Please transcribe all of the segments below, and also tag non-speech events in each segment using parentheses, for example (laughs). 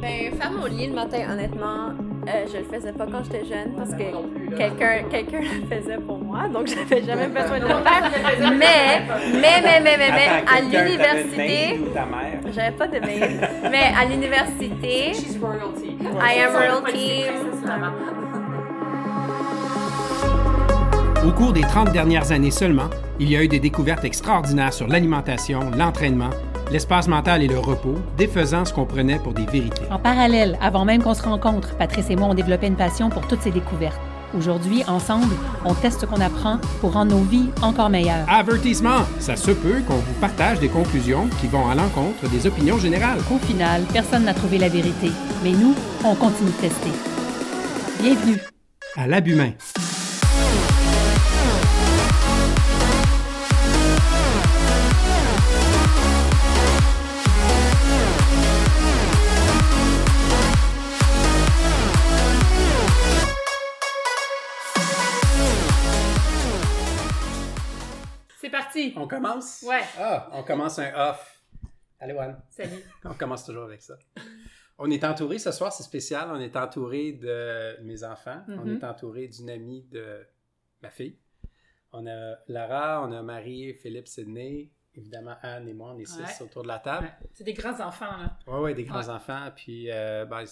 Ben, faire mon lit le matin, honnêtement, euh, je le faisais pas quand j'étais jeune parce que quelqu'un quelqu'un le faisait pour moi, donc j'avais jamais besoin de le faire. Mais, mais, mais, mais, mais, mais, Attends, à l'université, j'avais pas de mail, mais à l'université, She's royalty. I am royalty. Au cours des 30 dernières années seulement, il y a eu des découvertes extraordinaires sur l'alimentation, l'entraînement, l'espace mental et le repos, défaisant ce qu'on prenait pour des vérités. En parallèle, avant même qu'on se rencontre, Patrice et moi, on développé une passion pour toutes ces découvertes. Aujourd'hui, ensemble, on teste ce qu'on apprend pour rendre nos vies encore meilleures. Avertissement! Ça se peut qu'on vous partage des conclusions qui vont à l'encontre des opinions générales. Au final, personne n'a trouvé la vérité, mais nous, on continue de tester. Bienvenue! À l'abhumain. Parti. On commence? Ouais. Ah, on commence un off. Allez, Juan. Salut. (laughs) On commence toujours avec ça. On est entouré ce soir, c'est spécial. On est entouré de mes enfants. On Mhm. est entouré d'une amie de ma fille. On a Lara, on a Marie, Philippe, Sydney. Évidemment, Anne et moi, on est six Ouais. autour de la table. Ouais. C'est des grands enfants, là. Ouais, ouais, des grands Ouais. enfants. Puis, euh, ben,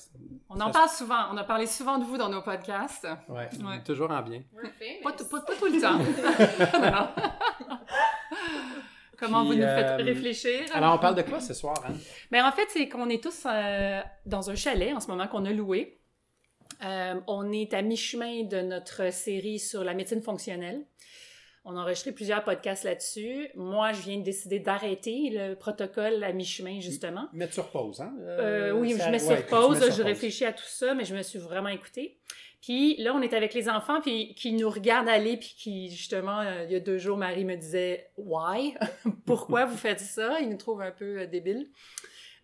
On en parle souvent. On a parlé souvent de vous dans nos podcasts. ouais, Ouais. toujours en bien. Pas, tout- pas- pas tout le temps. (laughs) Comment Puis, vous nous euh, faites réfléchir? Alors, on parle de quoi ce soir, Anne? Ben, en fait, c'est qu'on est tous euh, dans un chalet en ce moment qu'on a loué. Euh, on est à mi-chemin de notre série sur la médecine fonctionnelle. On a enregistré plusieurs podcasts là-dessus. Moi, je viens de décider d'arrêter le protocole à mi-chemin, justement. Mettre sur pause, hein? Euh, oui, ça- je mets ouais, sur pause, sur je pause. réfléchis à tout ça, mais je me suis vraiment écoutée. Puis là, on est avec les enfants, puis qui nous regardent aller, puis qui, justement, euh, il y a deux jours, Marie me disait « Why? (laughs) Pourquoi vous faites ça? » Ils nous trouvent un peu euh, débiles.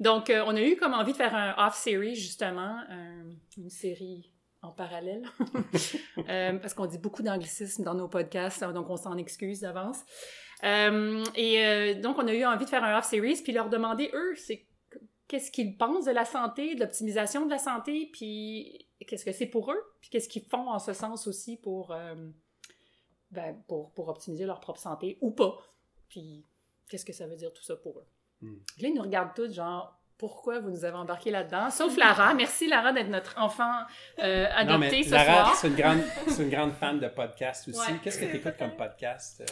Donc, euh, on a eu comme envie de faire un off-series, justement, un- une série en parallèle, (laughs) Euh, parce qu'on dit beaucoup d'anglicisme dans nos podcasts, donc on s'en excuse d'avance. Euh, et euh, donc, on a eu envie de faire un off-series, puis leur demander, eux, c'est qu'est-ce qu'ils pensent de la santé, de l'optimisation de la santé, puis qu'est-ce que c'est pour eux, puis qu'est-ce qu'ils font en ce sens aussi pour, ben, pour, pour optimiser leur propre santé ou pas. Puis qu'est-ce que ça veut dire tout ça pour eux? Hmm. Là, ils nous regardent tous, genre, pourquoi vous nous avez embarqués là-dedans? Sauf Lara. Merci, Lara, d'être notre enfant euh, Non, adopté mais ce Lara, soir. c'est une, grande, c'est une grande fan de podcasts aussi. Ouais. Qu'est-ce que tu écoutes comme podcast? euh?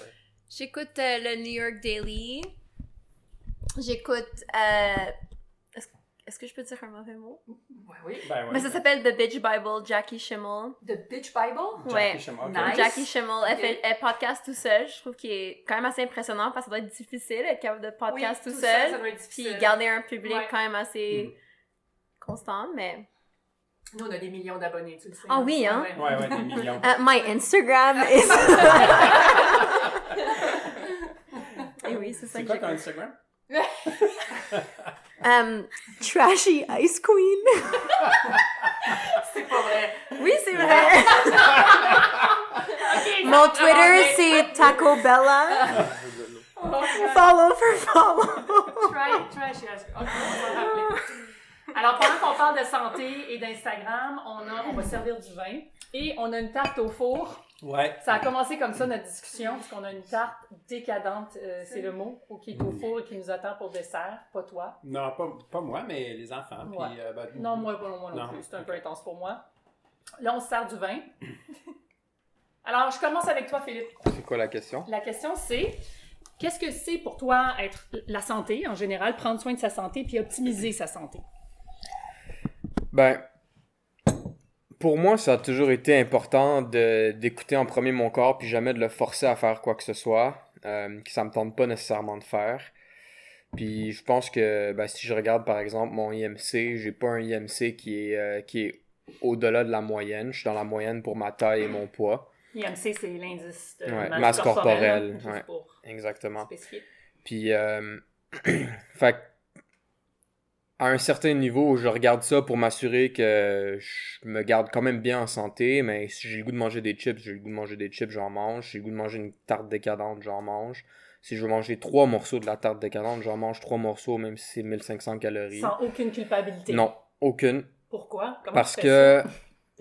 J'écoute euh, le New York Daily. J'écoute. euh, Est-ce que je peux dire un mauvais mot? Ouais, oui. Ben ouais. Mais ça s'appelle The Bitch Bible, Jackie Schimmel. The Bitch Bible? Jackie ouais. Schimmel, ok. Nice. Jackie Schimmel, elle, fait, elle podcast tout seul. Je trouve qu'il est quand même assez impressionnant parce que ça doit être difficile d'être capable de podcast Oui, tout, ça, seul. ça doit être Puis difficile. garder un public Ouais. quand même assez constant, mais. Nous, on a des millions d'abonnés, tu le sais. Ah oui, hein? Ouais, ouais, des millions. (laughs) Uh, my Instagram is. (laughs) (laughs) Et oui, c'est ça C'est quoi ton Instagram? Um, Trashy Ice Queen. C'est pas vrai. oui, c'est vrai. (laughs) Mon Twitter, c'est Taco Bella. (laughs) Follow for follow. Try, she has- Ok, on va s'en rappeler. Alors, pendant qu'on parle de santé et d'Instagram, on, a- on va servir du vin et on a une tarte au four. Ouais. Ça a commencé comme ça, notre discussion, parce qu'on a une tarte décadente, euh, c'est le mot, qui est au four et qui nous attend pour dessert, pas toi. Non, pas, pas moi, mais les enfants. Puis, euh, ben, Non, moi, pas moi non, Non. plus, c'est un peu intense pour moi. Là, on se sert du vin. (coughs) Alors, je commence avec toi, Philippe. C'est quoi la question? La question, c'est qu'est-ce que c'est pour toi être la santé en général, prendre soin de sa santé puis optimiser sa santé? Ben, pour moi, ça a toujours été important d'écouter en premier mon corps, puis jamais de le forcer à faire quoi que ce soit, euh, que ça me tente pas nécessairement de faire. Puis je pense que ben, si je regarde par exemple mon IMC, j'ai pas un IMC qui est, euh, qui est au-delà de la moyenne. Je suis dans la moyenne pour ma taille et mon poids. IMC, c'est l'indice de Ouais, masse, masse corporelle. corporelle, juste ouais. pour Exactement. spécifier. Puis, euh, (clears throat) fait à un certain niveau, je regarde ça pour m'assurer que je me garde quand même bien en santé, mais si j'ai le goût de manger des chips, j'ai le goût de manger des chips, j'en mange. Si j'ai le goût de manger une tarte décadente, j'en mange. Si je veux manger trois morceaux de la tarte décadente, j'en mange trois morceaux, même si c'est 1500 calories. Sans aucune culpabilité. Non, Aucune. Pourquoi? Comment Parce tu fais que.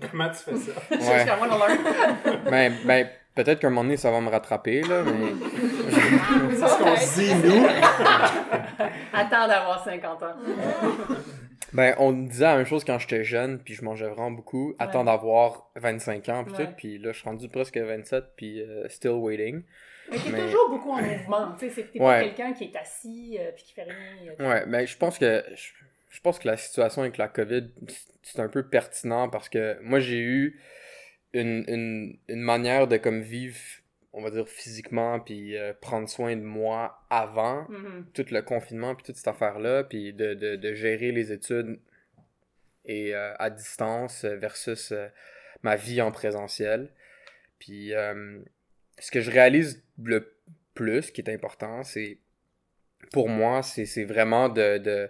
(laughs) Comment tu fais ça? (laughs) ça? Ouais. Ben, ben, peut-être qu'à un moment donné, ça va me rattraper, là, mais. (laughs) C'est ce qu'on se dit, nous? (laughs) Attends d'avoir 50 ans. (laughs) Ben, on me disait la même chose quand j'étais jeune, puis je mangeais vraiment beaucoup. Attends d'avoir 25 ans, puis Ouais. tout. Puis là, je suis rendu presque 27, puis euh, still waiting. Mais t'es Mais- toujours beaucoup en mouvement. Tu sais, c'est que t'es Ouais. pas quelqu'un qui est assis euh, puis qui fait rien. Ouais, ben, je pense que. Je, je pense que la situation avec la COVID, c'est un peu pertinent parce que moi, j'ai eu une, une, une manière de comme vivre, on va dire, physiquement, puis euh, prendre soin de moi avant mhm. tout le confinement puis toute cette affaire-là, puis de, de, de gérer les études et euh, à distance euh, versus euh, ma vie en présentiel. Puis ce que je réalise le plus, qui est important, c'est pour moi, c'est c'est vraiment de, de,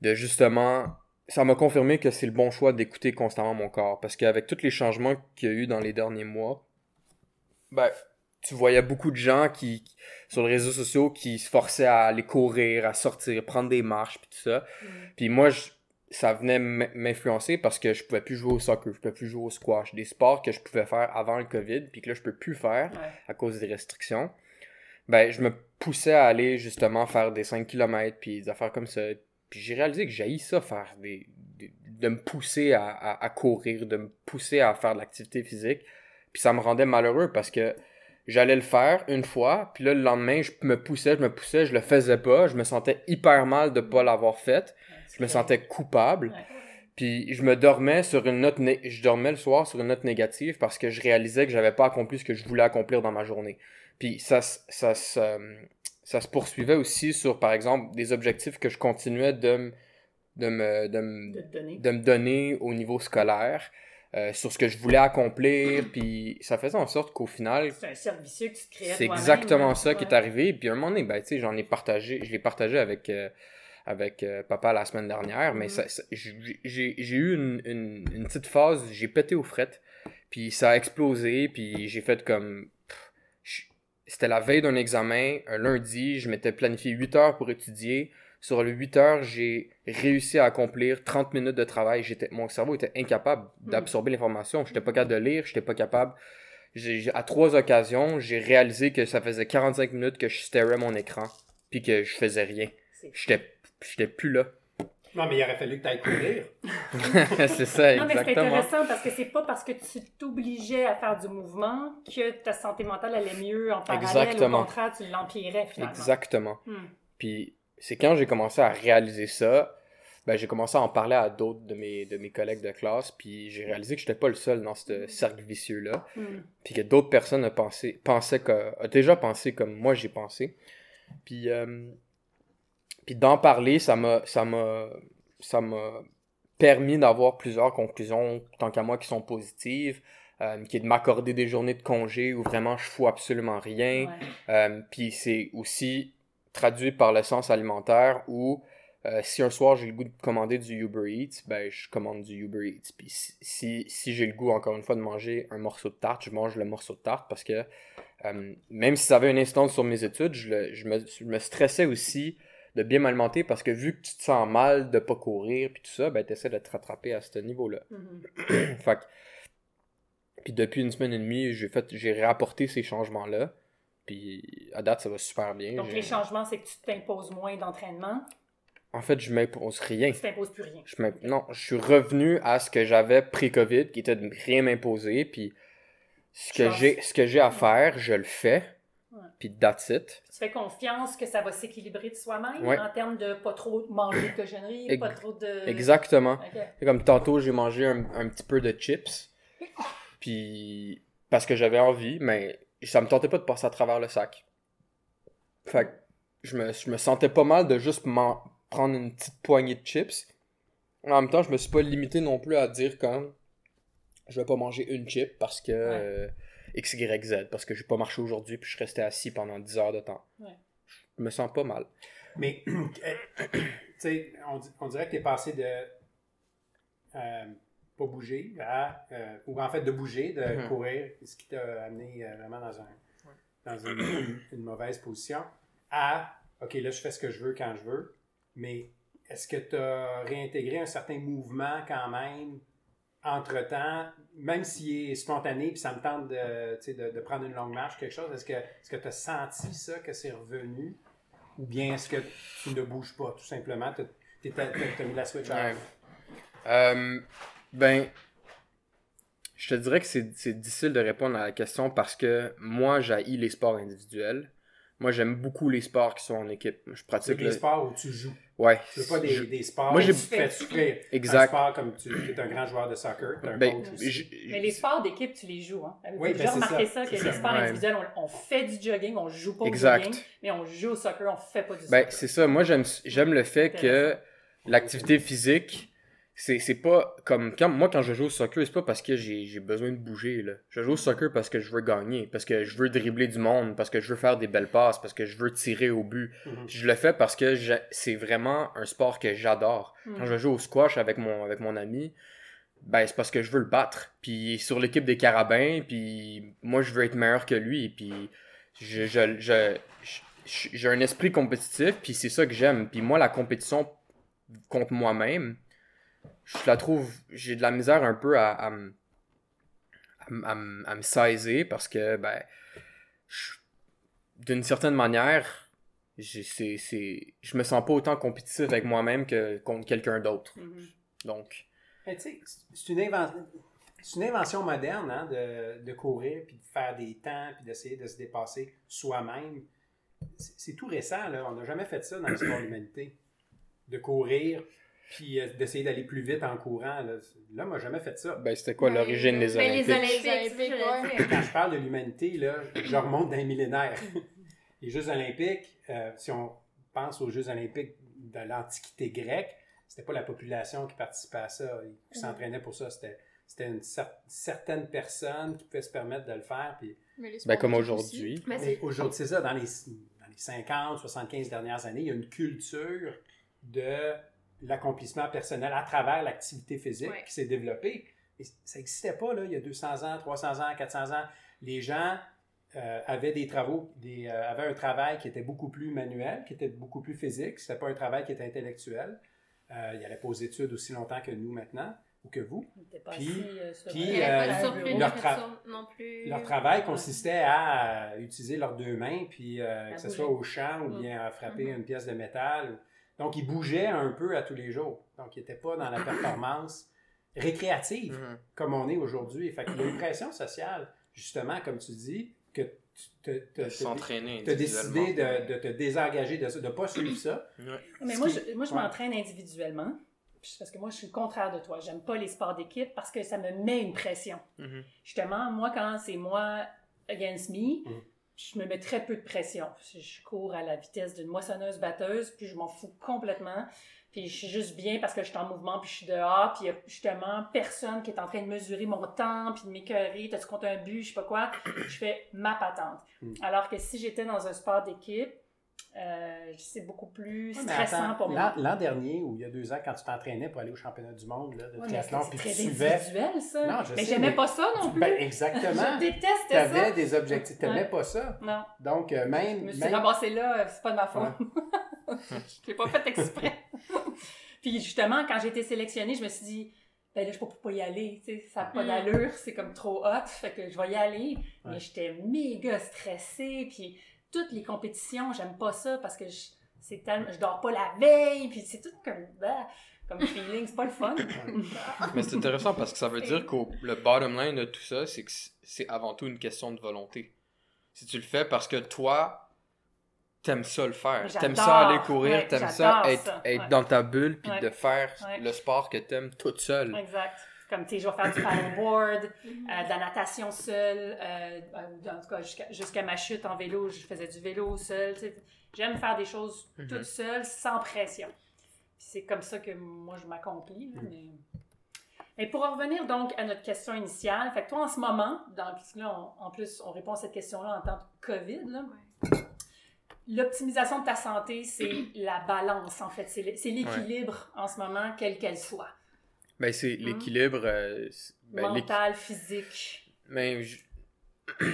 de justement... Ça m'a confirmé que c'est le bon choix d'écouter constamment mon corps. Parce qu'avec tous les changements qu'il y a eu dans les derniers mois, ben, tu voyais beaucoup de gens qui, sur les réseaux sociaux qui se forçaient à aller courir, à sortir, prendre des marches, puis tout ça. Mhm. Puis moi, je- ça venait m'influencer parce que je pouvais plus jouer au soccer, je pouvais plus jouer au squash, des sports que je pouvais faire avant le COVID, puis que là, je peux plus faire Ouais. à cause des restrictions. Ben, je me poussais à aller justement faire des 5 km, puis des affaires comme ça. Puis j'ai réalisé que j'haïs ça, faire des, des- de me pousser à, à- à courir, de me pousser à faire de l'activité physique. Puis ça me rendait malheureux parce que j'allais le faire une fois, puis là, le lendemain, je me poussais, je me poussais, je le faisais pas, je me sentais hyper mal de pas l'avoir fait, je me sentais coupable, puis je me dormais sur une note, né- je dormais le soir sur une note négative parce que je réalisais que j'avais pas accompli ce que je voulais accomplir dans ma journée. Puis ça, ça, se- ça se poursuivait aussi sur, par exemple, des objectifs que je continuais de de me, de me, De te donner. de me donner au niveau scolaire, euh, sur ce que je voulais accomplir, (clears throat) puis ça faisait en sorte qu'au final, C'est un cercle vicieux que tu créais c'est exactement hein. ça qui est arrivé. Puis à un moment donné, ben, tu sais, j'en ai partagé, je l'ai partagé avec, euh, avec euh, papa la semaine dernière, mais Mhm. ça, ça- j'ai eu une, une, une petite phase, j'ai pété aux frettes, puis ça a explosé, puis j'ai fait comme... C'était la veille d'un examen, un lundi, je m'étais planifié 8 heures pour étudier. Sur les 8 heures, j'ai réussi à accomplir 30 minutes de travail. J'étais, mon cerveau était incapable d'absorber l'information. J'étais pas capable de lire, j'étais pas capable. J'ai, à trois occasions, j'ai réalisé que ça faisait 45 minutes que je starais mon écran, puis que je faisais rien. J'étais, j'étais plus là. Non, mais il aurait fallu que tu ailles courir. (laughs) c'est ça, Non, mais c'est exactement. intéressant parce que c'est pas parce que tu t'obligeais à faire du mouvement que ta santé mentale allait mieux en parallèle. Exactement. Au contraire, tu l'empirais finalement. Exactement. Hmm. Puis c'est quand j'ai commencé à réaliser ça, ben j'ai commencé à en parler à d'autres de mes, de mes collègues de classe, puis j'ai réalisé que j'étais pas le seul dans ce cercle vicieux-là, Hmm. puis que d'autres personnes ont pensé, pensaient que, ont déjà pensé comme moi j'ai pensé. Puis, euh, puis d'en parler, ça m'a, ça m'a, ça m'a permis d'avoir plusieurs conclusions, tant qu'à moi, qui sont positives, euh, qui est de m'accorder des journées de congé où vraiment je fous absolument rien. Euh, puis c'est aussi traduit par le sens alimentaire où euh, si un soir j'ai le goût de commander du Uber Eats, ben je commande du Uber Eats. Puis si, si, si j'ai le goût encore une fois de manger un morceau de tarte, je mange le morceau de tarte parce que euh, même si ça avait une instance sur mes études, je, le- je, me, je me stressais aussi de bien m'alimenter parce que vu que tu te sens mal de pas courir puis tout ça, ben t'essaies de te rattraper à ce niveau-là. Mhm. (clears throat) fait que- puis depuis une semaine et demie, j'ai fait j'ai réapporté ces changements-là. Puis à date, ça va super bien. Donc les changements, c'est que tu t'imposes moins d'entraînement, En fait, je m'impose rien. tu t'imposes plus rien. Je non, je suis revenu à ce que j'avais pré-Covid, qui était de rien m'imposer. Puis ce que j'ai ce que j'ai à faire, je le fais. Puis that's it. Tu fais confiance que ça va s'équilibrer de soi-même Ouais. en termes de pas trop manger de cochonneries, pas trop de... Exactement. Ok. C'est Comme tantôt, j'ai mangé un, un petit peu de chips. Puis parce que j'avais envie, mais ça me tentait pas de passer à travers le sac. Fait que je me, je me sentais pas mal de juste m'en prendre une petite poignée de chips. En même temps, je me suis pas limité non plus à dire comme je vais pas manger une chip parce que euh, X, Y, Z, parce que j'ai pas marché aujourd'hui puis je suis resté assis pendant 10 heures de temps. Ouais. Je me sens pas mal. Mais, (clears throat) tu sais, on, di- on dirait que tu es passé de euh, pas bouger à, euh, ou en fait de bouger, de Mhm. courir, ce qui t'a amené euh, vraiment dans, un, dans une, une mauvaise position, à, OK, là, je fais ce que je veux quand je veux, mais est-ce que tu as réintégré un certain mouvement quand même entre-temps, même s'il est spontané, puis ça me tente de, de, de prendre une longue marche, quelque chose, est-ce que est-ce que tu as senti ça, que c'est revenu? Ou bien est-ce que tu ne bouges pas, tout simplement? Tu as mis la switch à Ouais. Euh, ben, je te dirais que c'est c'est difficile de répondre à la question parce que moi, j'haïs les sports individuels. Moi, j'aime beaucoup les sports qui sont en équipe. Je C'est pratique des le... sports où tu joues. Ouais. Veux pas des, Je- des sports Moi, où j'ai- tu fais souffrir. Exact. Un sport comme tu es un grand joueur de soccer, tu un Ben, coach aussi. je- Mais les sports d'équipe, tu les joues. Hein? Oui, ben, c'est remarqué ça, ça, que c'est les sports Ouais. individuels, on, on fait du jogging, on joue pas Exact. au jogging, mais on joue au soccer, on fait pas du Ben, soccer. c'est ça. Moi, j'aime, j'aime le fait que l'activité physique, c'est, c'est pas comme. Quand, moi, quand je joue au soccer, c'est pas parce que j'ai, j'ai besoin de bouger. Là. Je joue au soccer parce que je veux gagner, parce que je veux dribbler du monde, parce que je veux faire des belles passes, parce que je veux tirer au but. Mhm. Je le fais parce que j'ai- c'est vraiment un sport que j'adore. Mm. Quand je joue au squash avec mon, avec mon ami, ben, c'est parce que je veux le battre. Puis il est sur l'équipe des carabins, puis moi, je veux être meilleur que lui. Puis je, je, je- je- j'ai un esprit compétitif, puis c'est ça que j'aime. Puis moi, la compétition contre moi-même, je la trouve, j'ai de la misère un peu à, à, me- à, me- à me- à me saisir parce que, ben, d'une certaine manière, c'est, c'est, je me sens pas autant compétitif avec moi-même que contre quelqu'un d'autre. Mhm. Donc, Mais tu sais, c'est une, inven- c'est une invention moderne hein, de, de courir, puis de faire des temps, puis d'essayer de se dépasser soi-même. C'est c'est tout récent, là. On n'a jamais fait ça dans l'histoire de l'humanité. De courir, puis euh, d'essayer d'aller plus vite en courant. Là, L'homme n'a jamais fait ça. ben, c'était quoi l'origine des Ben, les Olympiques? Olympiques, Olympiques, je dis. Quand je parle de l'humanité, là, je remonte d'un millénaire. Les Jeux olympiques, euh, si on pense aux Jeux olympiques de l'Antiquité grecque, c'était pas la population qui participait à ça, qui s'entraînait pour ça. C'était, c'était une cer- certaine personne qui pouvait se permettre de le faire. Puis, Ben, comme aujourd'hui. Mais mais c'est- aujourd'hui, c'est ça, dans les, dans les 50, 75 dernières années, il y a une culture de l'accomplissement personnel à travers l'activité physique Ouais. qui s'est développée. Et ça n'existait pas là, il y a 200 ans, 300 ans, 400 ans. Les gens euh, avaient des travaux, des, euh, avaient un travail qui était beaucoup plus manuel, qui était beaucoup plus physique. C'était pas un travail qui était intellectuel. Euh, ils n'allaient pas aux études aussi longtemps que nous maintenant, ou que vous. Puis- euh, puis, Il n'y leur tra- non plus. Leur travail consistait à utiliser leurs deux mains, puis que ce soit au champ ou bien à frapper Mhm. une pièce de métal. Donc, ils bougeaient un peu à tous les jours. Donc, ils n'étaient pas dans la (coughs) performance récréative Mhm. comme on est aujourd'hui. Fait qu'il y a une pression sociale, justement, comme tu dis, que tu as décidé de, de te désengager de ça, de ne pas suivre ça. Ouais. Mais moi, qui- je, moi, je ouais. m'entraîne individuellement. Parce que moi, je suis le contraire de toi. J'aime pas les sports d'équipe parce que ça me met une pression. Mhm. Justement, moi, quand c'est moi against me, Mhm. Je me mets très peu de pression. Je cours à la vitesse d'une moissonneuse-batteuse, puis je m'en fous complètement. Puis je suis juste bien parce que je suis en mouvement, puis je suis dehors, puis il y a justement personne qui est en train de mesurer mon temps, puis de m'écœurer, t'as-tu compté un but, je sais pas quoi? Je fais ma patente. Mhm. Alors que si j'étais dans un sport d'équipe, euh, c'est beaucoup plus Ouais, stressant attends, pour moi. L'an dernier, ou il y a deux ans, quand tu t'entraînais pour aller au championnat du monde là, de Ouais, triathlon, puis tu suivais... individuel, ça. Non, je mais j'aimais mais- pas ça non plus. Ben, exactement. je détestais Tu ça. avais des objectifs. Tu n'aimais Ouais. pas ça. Non. Donc, euh, Je même. me suis même- ramassée là, euh, c'est pas de ma faute. (laughs) je l'ai pas fait exprès. (laughs) Puis justement, quand j'ai été sélectionnée, je me suis dit, ben là, je peux pas y aller, tu sais, ça n'a pas Mm. d'allure, c'est comme trop hot, fait que je vais y aller. Mais j'étais méga stressée, puis toutes les compétitions, j'aime pas ça parce que je, c'est tellement, je dors pas la veille, puis c'est tout comme, bah, comme feeling, c'est pas le fun. (laughs) Mais c'est intéressant parce que ça veut dire que le bottom line de tout ça, c'est que c'est avant tout une question de volonté. Si tu le fais parce que toi, t'aimes ça le faire, t'aimes ça aller courir, ouais, t'aimes ça être, être ouais. dans ta bulle puis Ouais, de faire le sport que t'aimes toute seule. Exact. Comme, tu sais, je vais faire du paddleboard, (coughs) euh, de la natation seule, euh, en tout cas, jusqu'à ma chute en vélo, je faisais du vélo seule. tu sais. J'aime faire des choses Mhm. toute seule, sans pression. C'est comme ça que moi, je m'accomplis. là, mais... Et pour en revenir donc à notre question initiale, fait que toi, en ce moment, dans, parce que là, on- en plus, on répond à cette question-là en temps de COVID, là. L'optimisation de ta santé, c'est la balance, en fait. C'est l'équilibre en ce moment, quelle qu'elle soit. Ben c'est l'équilibre. euh, ben, Mental, physique. Je- (clears throat)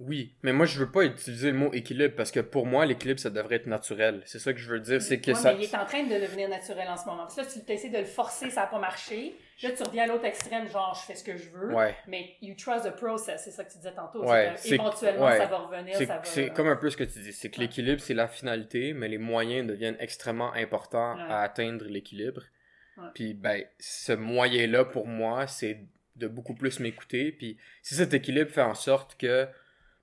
Oui, mais moi je veux pas utiliser le mot équilibre parce que pour moi l'équilibre ça devrait être naturel. C'est ça que je veux dire, c'est que Ouais, ça mais il est en train de devenir naturel en ce moment. Là, tu essaies de le forcer, ça n'a pas marché. Là, tu reviens à l'autre extrême, genre, je fais ce que je veux. Ouais. Mais you trust the process, c'est ça que tu disais tantôt. Ouais, que éventuellement, ça va revenir, C'est va... comme un peu ce que tu dis, c'est que l'équilibre c'est la finalité, mais les moyens deviennent extrêmement importants à atteindre l'équilibre. Puis ben ce moyen là pour moi c'est de beaucoup plus m'écouter. Puis si cet équilibre fait en sorte que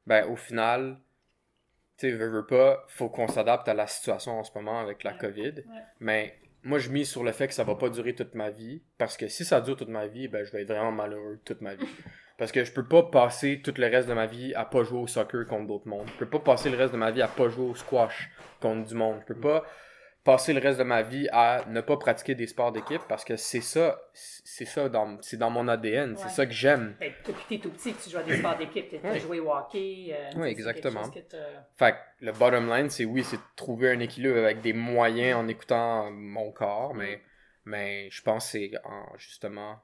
ben au final tu sais veux, veux pas, faut qu'on s'adapte à la situation en ce moment avec la Ouais. COVID. Ouais. Mais moi je mise sur le fait que ça va pas durer toute ma vie parce que si ça dure toute ma vie, ben je vais être vraiment malheureux toute ma vie. (laughs) Parce que je peux pas passer tout le reste de ma vie à pas jouer au soccer contre d'autres mondes. Je peux pas passer le reste de ma vie à pas jouer au squash contre du monde. Je peux pas passer le reste de ma vie à ne pas pratiquer des sports d'équipe parce que c'est ça, c'est ça dans, c'est dans mon ADN, c'est ça que j'aime. Ben, depuis que t'es tout petit que tu joues à des sports d'équipe, t'as Ouais. joué au hockey. euh, quelque exactement. que Fait que le bottom line, c'est oui, c'est de trouver un équilibre avec des moyens en écoutant mon corps, mais, mais je pense que c'est en justement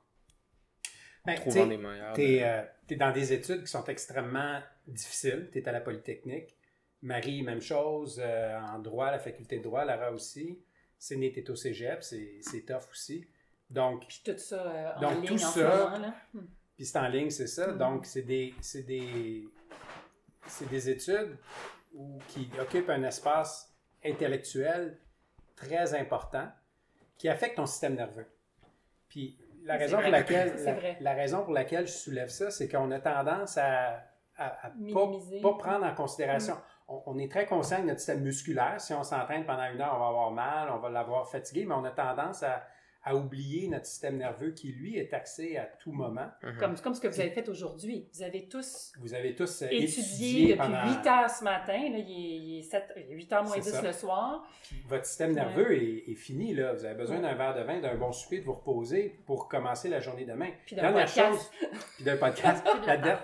Ben, tu trouvant des meilleurs. Tu es, dans des études qui sont extrêmement difficiles. Tu es à la Polytechnique. Marie, même chose. euh, en droit, la faculté de droit, Lara aussi. Séné, tu au cégep. C'est tough aussi. Donc, Puis tout ça euh, en Donc, ligne tout en ce ça- moment. Hmm. puis c'est en ligne, c'est ça. Mhm. Donc, c'est des, des, des études où- qui occupent un espace intellectuel très important qui affecte ton système nerveux. Puis la raison, pour laquelle, (laughs) la, raison pour laquelle je soulève ça, c'est qu'on a tendance à à, à pas, prendre en considération. On, on est très conscient de notre système musculaire. Si on s'entraîne pendant une heure, on va avoir mal, on va l'avoir fatigué, mais on a tendance à, à oublier notre système nerveux qui, lui, est taxé à tout moment. Mhm. Comme, comme ce que vous avez fait aujourd'hui. Vous avez tous Vous avez tous euh, étudié étudié depuis pendant... 8 heures ce matin. Là, il, est, il est 7, il est 8 heures moins C'est 10 ça. le soir. Votre système nerveux est, est fini. Là. Vous avez besoin d'un verre de vin, d'un bon souper, de vous reposer pour commencer la journée demain. Puis d'un Dernière podcast. chose, puis d'un podcast. la,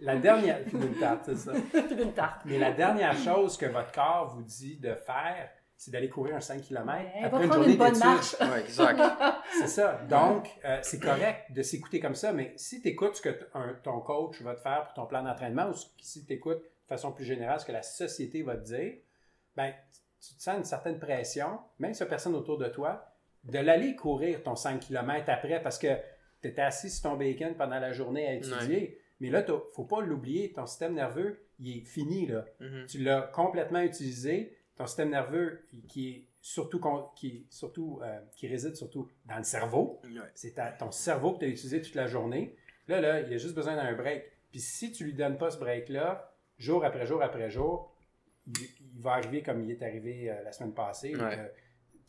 la dernière, puis d'une tarte, c'est ça. (laughs) Puis d'une tarte. Mais la dernière chose que votre corps vous dit de faire, c'est d'aller courir un 5 km Ouais, après va une prendre journée une bonne d'études. marche. Ouais, exact. (laughs) C'est ça. Donc, euh, c'est correct de s'écouter comme ça, mais si tu écoutes ce que un- ton coach va te faire pour ton plan d'entraînement ou si tu écoutes de façon plus générale ce que la société va te dire, ben, tu te sens une certaine pression, même si personne autour de toi, de l'aller courir ton 5 km après parce que tu étais assis sur ton bacon pendant la journée à étudier. Mais là, il ne faut pas l'oublier, ton système nerveux, il est fini. Là. Mhm. Tu l'as complètement utilisé. Ton système nerveux, qui est surtout, qui, est surtout euh, qui réside surtout dans le cerveau, c'est ton cerveau que tu as utilisé toute la journée. Là, là, il a juste besoin d'un break. Puis si tu lui donnes pas ce break-là, jour après jour après jour, il, il va arriver comme il est arrivé euh, la semaine passée. Ouais.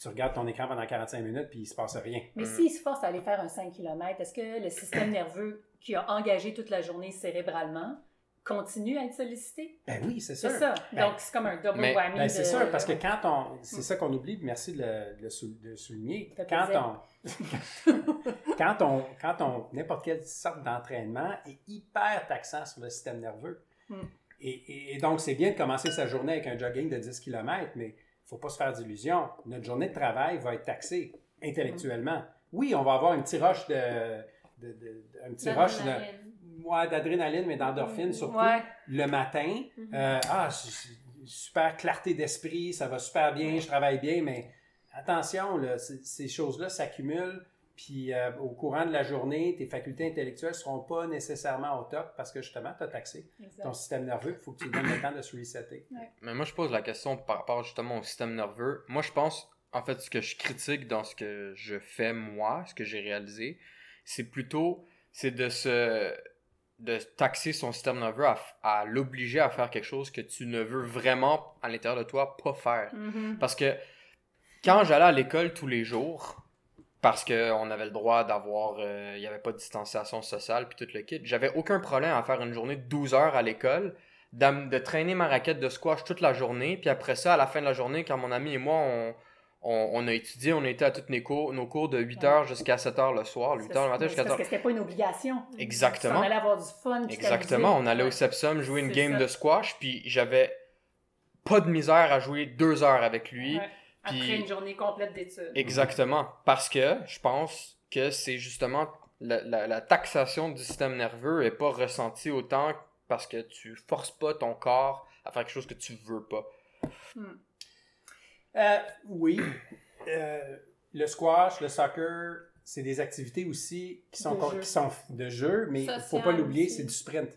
Tu regardes ton écran pendant 45 minutes puis il se passe rien. Mais Mm. s'il se force à aller faire un 5 km, est-ce que le système (coughs) nerveux qui a engagé toute la journée cérébralement continue à être sollicité? Ben oui, c'est sûr. C'est ça. Ben, Donc, c'est comme un double mais- whammy. Ben, c'est de- sûr, parce que quand on. C'est ça qu'on oublie, merci de le, de sou- de le souligner. Quand on. (laughs) quand on. Quand on. N'importe quelle sorte d'entraînement est hyper taxant sur le système nerveux. Hmm. Et, et- et donc, c'est bien de commencer sa journée avec un jogging de 10 km, mais faut pas se faire d'illusions. Notre journée de travail va être taxée intellectuellement. Oui, on va avoir un petit rush de. de- de- de- un petit rush de. Ouais, d'adrénaline, mais d'endorphine surtout Ouais. le matin. Mhm. Euh, ah, super clarté d'esprit, ça va super bien, je travaille bien, mais attention, là, ces choses-là s'accumulent. Puis euh, au courant de la journée, tes facultés intellectuelles ne seront pas nécessairement au top parce que justement, tu as taxé Exact. ton système nerveux. Il faut que tu lui donnes le temps de se resetter. Mais moi, je pose la question par rapport justement au système nerveux. Moi, je pense, en fait, ce que je critique dans ce que je fais moi, ce que j'ai réalisé, c'est plutôt, c'est de se, de taxer son système nerveux à, l'obliger à faire quelque chose que tu ne veux vraiment, à l'intérieur de toi, pas faire. Mhm. Parce que quand j'allais à l'école tous les jours, parce qu'on avait le droit d'avoir, euh, il n'y avait pas de distanciation sociale, puis tout le kit, j'avais aucun problème à faire une journée de 12 heures à l'école, de traîner ma raquette de squash toute la journée, puis après ça, à la fin de la journée, quand mon ami et moi, on, on, on a étudié, on a été à tous nos cours, nos cours de 8 heures jusqu'à 7 heures le soir, 8 heures le matin jusqu'à 7 Parce heures. que c'était pas une obligation. Exactement. On allait avoir du fun. Exactement, on allait au. Sepsum jouer une game ça. de squash, puis j'avais pas de misère à jouer deux heures avec lui. Ouais. Après puis- une journée complète d'études. Exactement. Parce que je pense que c'est justement la, la- la taxation du système nerveux est pas ressentie autant parce que tu forces pas ton corps à faire quelque chose que tu veux pas. Euh, oui. Euh, le squash, le soccer, c'est des activités aussi qui sont, De jeu. qui sont de jeu, mais il faut pas l'oublier, c'est du sprint.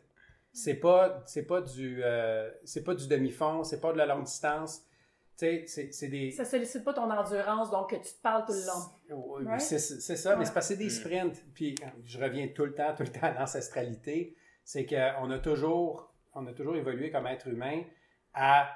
C'est pas, c'est pas du, euh, c'est pas du demi-fond, c'est pas de la longue distance. Tu sais, c'est, c'est des. Ça sollicite pas ton endurance, donc que tu te parles tout le long. Oui, Ouais. c'est, c'est ça, mais c'est parce que c'est des sprints. Puis je reviens tout le temps, tout le temps à l'ancestralité. C'est qu'on a toujours, on a toujours évolué comme être humain à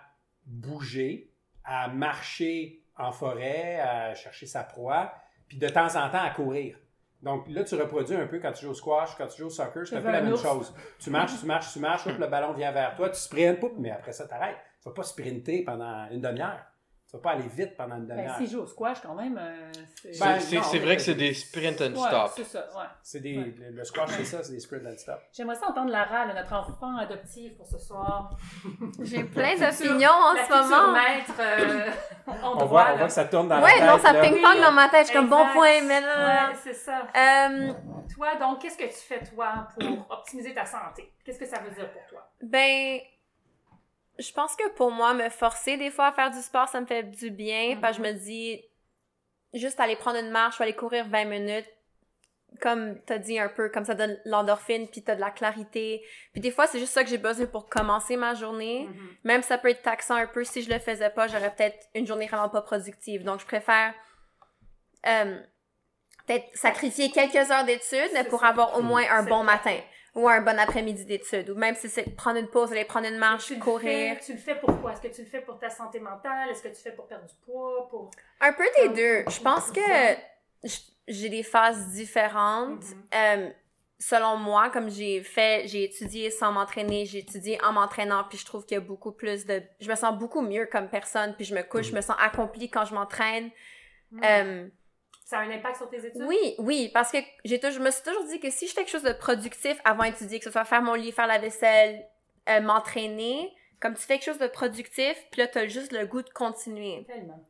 bouger, à marcher en forêt, à chercher sa proie, puis de temps en temps à courir. Donc là, tu reproduis un peu quand tu joues au squash, quand tu joues au soccer, c'est un peu la même ours. chose. Tu marches, tu marches, tu marches, hop, le ballon vient vers toi, tu sprintes, poup, mais après ça, t'arrêtes. Tu vas pas sprinter pendant une demi-heure. Tu vas pas aller vite pendant une Ben, demi-heure. s'il joue au squash, quand même, euh, c'est... C'est Ben, c'est- non, c'est mais vrai que t'as c'est des- sprint and Ouais, stop. c'est ça, ouais. C'est des, Ouais. le, le squash, c'est ça, c'est des sprint and stop. J'aimerais ça entendre Lara, là, notre enfant adoptive pour ce soir. J'ai plein d'opinions en La ce moment. maître euh, On droit, voit, on voit que ça tourne dans la tête. non, ça ping-pong dans ma tête. Je suis comme bon point, mais là. Ouais, c'est ça. Euh, Toi, donc, qu'est-ce que tu fais, toi, pour optimiser ta santé? Qu'est-ce que ça veut dire pour toi? Ben, je pense que pour moi, me forcer des fois à faire du sport, ça me fait du bien. Parce que je me dis, juste aller prendre une marche ou aller courir 20 minutes, comme t'as dit un peu, comme ça donne l'endorphine, puis t'as de la clarité. Puis des fois, c'est juste ça que j'ai besoin pour commencer ma journée. Même si ça peut être taxant un peu, si je le faisais pas, j'aurais peut-être une journée vraiment pas productive. Donc, je préfère euh, peut-être sacrifier quelques heures d'études pour ça. avoir au moins un bon matin ou un bon après-midi d'études. Ou même si c'est prendre une pause, aller prendre une marche, tu le courir. Fais, tu le fais pourquoi? Est-ce que tu le fais pour ta santé mentale? Est-ce que tu le fais pour perdre du poids? Pour... Un peu des deux. Je pense que j'ai des phases différentes. Euh, selon moi, comme j'ai fait, j'ai étudié sans m'entraîner, j'ai étudié en m'entraînant, puis je trouve qu'il y a beaucoup plus de... Je me sens beaucoup mieux comme personne, puis je me couche, je me sens accomplie quand je m'entraîne. Euh, Ça a un impact sur tes études? oui, oui, parce que j'ai toujours, je me suis toujours dit que si je fais quelque chose de productif avant d'étudier, que ce soit faire mon lit, faire la vaisselle, euh, m'entraîner, comme tu fais quelque chose de productif, puis là, t'as juste le goût de continuer. Tellement.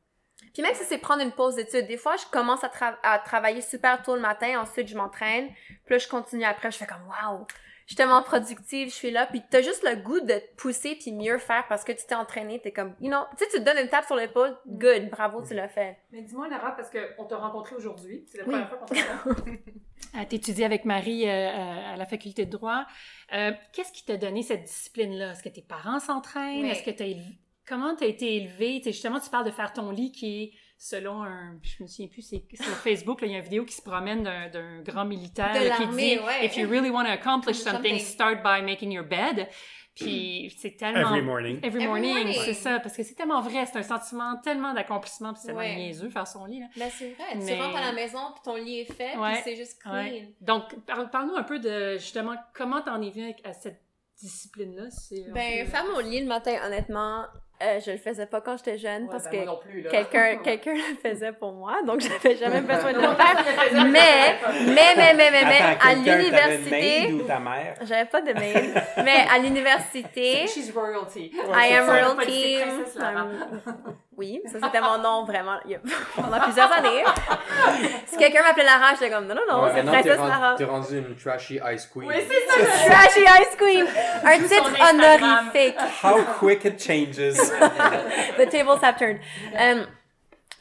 Puis même si c'est prendre une pause d'études, des fois, je commence à, tra- à travailler super tôt le matin, ensuite je m'entraîne, puis là, je continue après, je fais comme « Wow! » Je suis tellement productive, je suis là, puis t'as juste le goût de te pousser puis mieux faire parce que tu t'es entraîné, t'es comme, you know, tu sais, tu te donnes une tape sur l'épaule, good, bravo, tu l'as fait. Mais dis-moi, Lara, parce qu'on t'a rencontré aujourd'hui. C'est la Oui. première fois qu'on te rencontre. (laughs) Euh, T'étudies avec Marie euh, à la faculté de droit. Euh, Qu'est-ce qui t'a donné cette discipline-là? Est-ce que tes parents s'entraînent? Oui. Est-ce que t'as élevé... Comment t'as été élevée? Justement, tu parles de faire ton lit qui est selon un... Je me souviens plus, c'est sur Facebook, il y a une vidéo qui se promène d'un d'un grand militaire là, qui dit ouais. If you really want to accomplish something, Something. start by making your bed ». Puis c'est tellement... Every morning. Every morning, morning. c'est ça, parce que c'est tellement vrai, c'est un sentiment tellement d'accomplissement, puis c'est tellement Ouais. niaiseux faire son lit. Là. Ben c'est vrai, tu Mais- rentres à la maison puis ton lit est fait Ouais. puis c'est juste clean. Ouais. Donc, parle- parle-nous un peu de justement comment t'en es venu à cette discipline-là. Ben faire mon lit le matin, honnêtement, euh, je le faisais pas quand j'étais jeune Ouais, parce ben, que quelqu'un (laughs) quelqu'un le faisait pour moi, donc j'avais jamais (laughs) besoin de le faire. Mais, mais, mais, mais, mais, mais, Attends, à l'université, maid ou ta mère? j'avais pas de mail, mais à (laughs) l'université, She's royalty. I am royalty. Um, oui, ça c'était mon nom vraiment il y a- (laughs) pendant plusieurs années. (laughs) Si quelqu'un m'appelait Lara, j'étais comme non, non, non, Ouais, c'est Princesse Lara. t'es rendu une trashy ice queen. Oui, c'est ça. Trashy Ice Queen! Un titre honorifique. How quick it changes. (laughs) The tables have turned. Euh,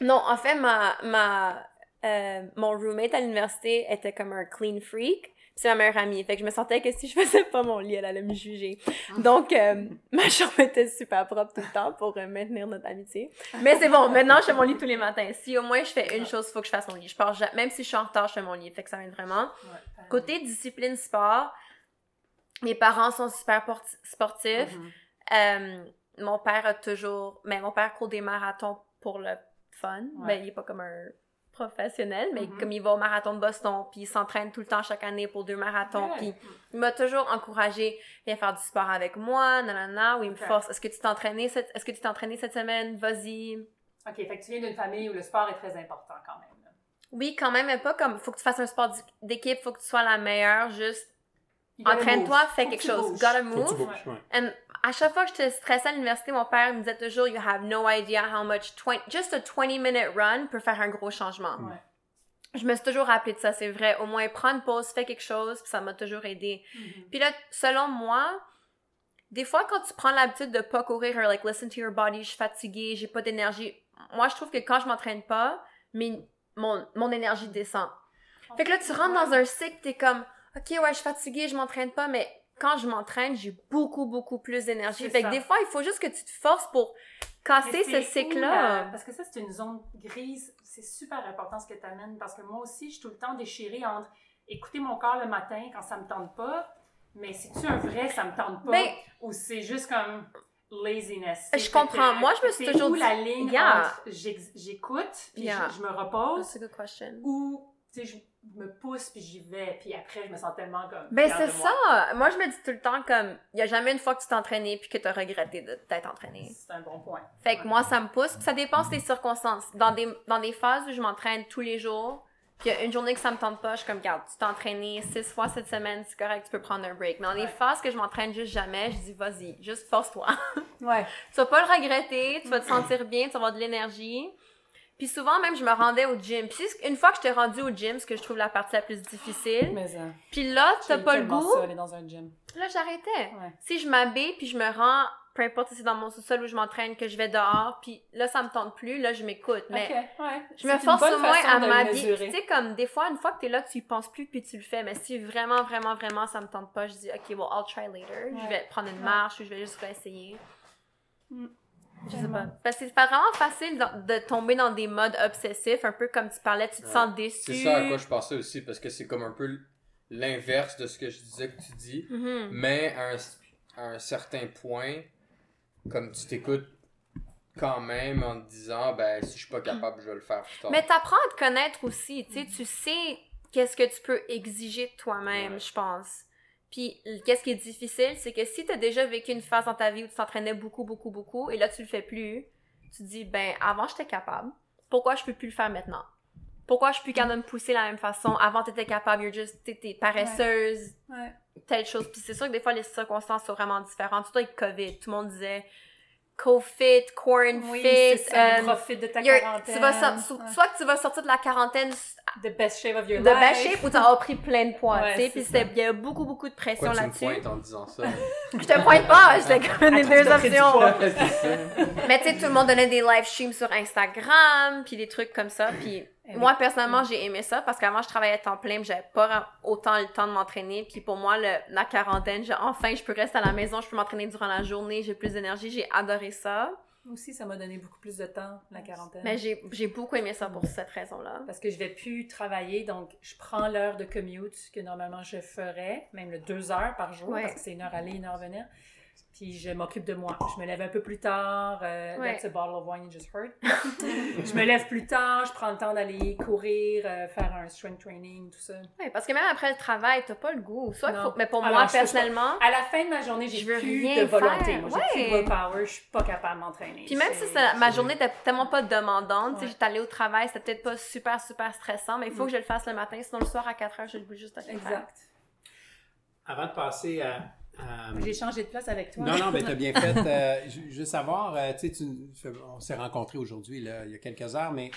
non, en fait, ma, ma, euh, mon roommate à l'université était comme un clean freak. C'est ma meilleure amie. Fait que je me sentais que si je (laughs) faisais pas mon lit, elle allait me juger. Donc, euh, (laughs) ma chambre était super propre tout le temps pour euh, maintenir notre amitié. Mais c'est bon, maintenant, je fais mon lit tous les matins. Si au moins je fais une chose, il faut que je fasse mon lit. Je pars, même si je suis en retard, je fais mon lit. Fait que ça m'aide vraiment. Côté discipline sport, mes parents sont super porti- sportifs. Mhm. Euh, mon père a toujours. Mais mon père court des marathons pour le fun. Ouais. Ben, il est pas comme un professionnel, mais Mhm. comme il va au marathon de Boston, puis il s'entraîne tout le temps chaque année pour deux marathons, puis il m'a toujours encouragé viens faire du sport avec moi, nanana, ou il me force. Est-ce que tu t'es cette, est-ce que tu t'es entraîné cette semaine? Vas-y. OK, fait que tu viens d'une famille où le sport est très important quand même. là. Oui, quand même, mais pas comme, faut que tu fasses un sport d'é- d'équipe, faut que tu sois la meilleure, juste entraîne-toi, fais quelque chose. Gotta Faut que tu move. bouges, ouais. And à chaque fois que j'étais stressée à l'université, mon père me disait toujours, you have no idea how much 20, just a 20 minute run peut faire un gros changement. Ouais. Je me suis toujours rappelé de ça, c'est vrai. Au moins, prends une pause, fais quelque chose, puis ça m'a toujours aidé. Mhm. Puis là, selon moi, des fois, quand tu prends l'habitude de pas courir, or like, listen to your body, je suis fatiguée, j'ai pas d'énergie. Moi, je trouve que quand je m'entraîne pas, mais mon, mon énergie descend. Fait que là, tu rentres dans un cycle, t'es comme, ok, ouais, je suis fatiguée, je m'entraîne pas, mais quand je m'entraîne, j'ai beaucoup, beaucoup plus d'énergie. Fait que des fois, il faut juste que tu te forces pour casser ce cycle-là. euh, parce que ça, c'est une zone grise. C'est super important ce que tu amènes parce que moi aussi, je suis tout le temps déchirée entre écouter mon corps le matin quand ça me tente pas, mais c'est-tu un vrai ça me tente pas? Ben- ou c'est juste comme laziness? Je comprends. Moi, je me suis toujours où dit- la ligne Yeah. j'écoute puis Yeah. je, je me repose That's a good question. ou tu sais, je me pousse puis j'y vais puis après je me sens tellement comme Ben, c'est moi. ça. Moi, je me dis tout le temps comme, il y a jamais une fois que tu t'es entraîné puis que t'as regretté de t'être entraîné. C'est un bon point. Fait que Ouais. moi, ça me pousse. Puis ça dépend des circonstances. Dans des, dans des phases où je m'entraîne tous les jours, puis il y a une journée que ça me tente pas, je suis comme, regarde, tu t'es entraîné six fois cette semaine, c'est correct, tu peux prendre un break. Mais dans les Ouais. phases que je m'entraîne juste jamais, je dis, vas-y, juste force-toi. Ouais. (laughs) tu vas pas le regretter, tu vas te sentir bien, tu vas avoir de l'énergie. Puis souvent, même, je me rendais au gym. Puis une fois que je t'ai rendu au gym, ce que je trouve la partie la plus difficile, Mais ça. puis là, t'as pas le goût, ça, aller dans un gym. là, j'arrêtais. Ouais. Si je m'habille puis je me rends, peu importe si c'est dans mon sous-sol où je m'entraîne, que je vais dehors, puis là, ça me tente plus, là, je m'écoute. Mais Ok, ouais. je me force au moins à m'habiller. Tu sais, comme des fois, une fois que t'es là, tu y penses plus puis tu le fais. Mais si vraiment, vraiment, vraiment ça me tente pas, je dis, OK, well, I'll try later. Je vais prendre une marche ou je vais juste réessayer. Mm. Je sais pas. Parce que c'est pas vraiment facile de, tomber dans des modes obsessifs, un peu comme tu parlais, tu te Ouais. sens déçu. C'est ça à quoi je pensais aussi, parce que c'est comme un peu l'inverse de ce que je disais que tu dis. Mhm. Mais à un, à un certain point, comme tu t'écoutes quand même en te disant, ben si je suis pas capable, je vais le faire plus tard. Mais t'apprends à te connaître aussi, tu sais, tu sais qu'est-ce que tu peux exiger de toi-même, Ouais. je pense. Puis qu'est-ce qui est difficile, c'est que si t'as déjà vécu une phase dans ta vie où tu t'entraînais beaucoup, beaucoup, beaucoup, et là tu le fais plus, tu te dis, ben avant j'étais capable, pourquoi je peux plus le faire maintenant? Pourquoi je suis plus capable de me pousser de la même façon? Avant t'étais capable, you're just, t'étais paresseuse, Ouais. telle chose. Puis c'est sûr que des fois les circonstances sont vraiment différentes, surtout avec COVID, tout le monde disait co-fit, corn Oui, fit, ça, euh, profite de ta quarantaine. tu vas sor- so- Ouais. soit que tu vas sortir de la quarantaine The best shape of your de life. best shape ou t'as pris plein de poids, Ouais, tu sais. Puis c'était- il y a beaucoup, beaucoup de pression Pourquoi tu me là-dessus. pointes en disant ça? (laughs) Je te pointe pas, je te donne les tu deux options. (laughs) Mais tu sais, tout le monde donnait des live streams sur Instagram, puis des trucs comme ça. Puis Eh moi, personnellement, j'ai aimé ça parce qu'avant, je travaillais à temps plein, j'avais pas autant le temps de m'entraîner. Puis pour moi, le- la quarantaine, j'ai- enfin, je peux rester à la maison, je peux m'entraîner durant la journée, j'ai plus d'énergie, j'ai adoré ça. Aussi, ça m'a donné beaucoup plus de temps, la quarantaine. Mais j'ai j'ai beaucoup aimé ça pour cette raison-là. Parce que je vais plus travailler, donc je prends l'heure de commute que normalement je ferais, même le deux heures par jour, Ouais. parce que c'est une heure aller, une heure venir. Puis je m'occupe de moi. Je me lève un peu plus tard. euh, Ouais. That's a bottle of wine you just heard. (laughs) je me lève plus tard, je prends le temps d'aller courir, euh, faire un strength training, tout ça. Ouais, parce que même après le travail, t'as pas le goût. Soit faut- mais pour Alors, moi, pas- personnellement, À la fin de ma journée, j'ai plus rien de volonté. faire. Moi, j'ai plus de Ouais. willpower, je suis pas capable de m'entraîner. Puis même si ma journée était tellement pas demandante, Ouais. j'étais allée au travail, c'était peut-être pas super, super stressant, mais il faut Mm. que je le fasse le matin, sinon le soir à 4 heures, je le bouge juste à. Exact. Avant de passer à. À- J'ai changé de place avec toi. Non, non, mais t'as bien fait. (laughs) Euh, je je veux savoir, euh, tu sais, tu- on s'est rencontrés aujourd'hui, là, il y a quelques heures, mais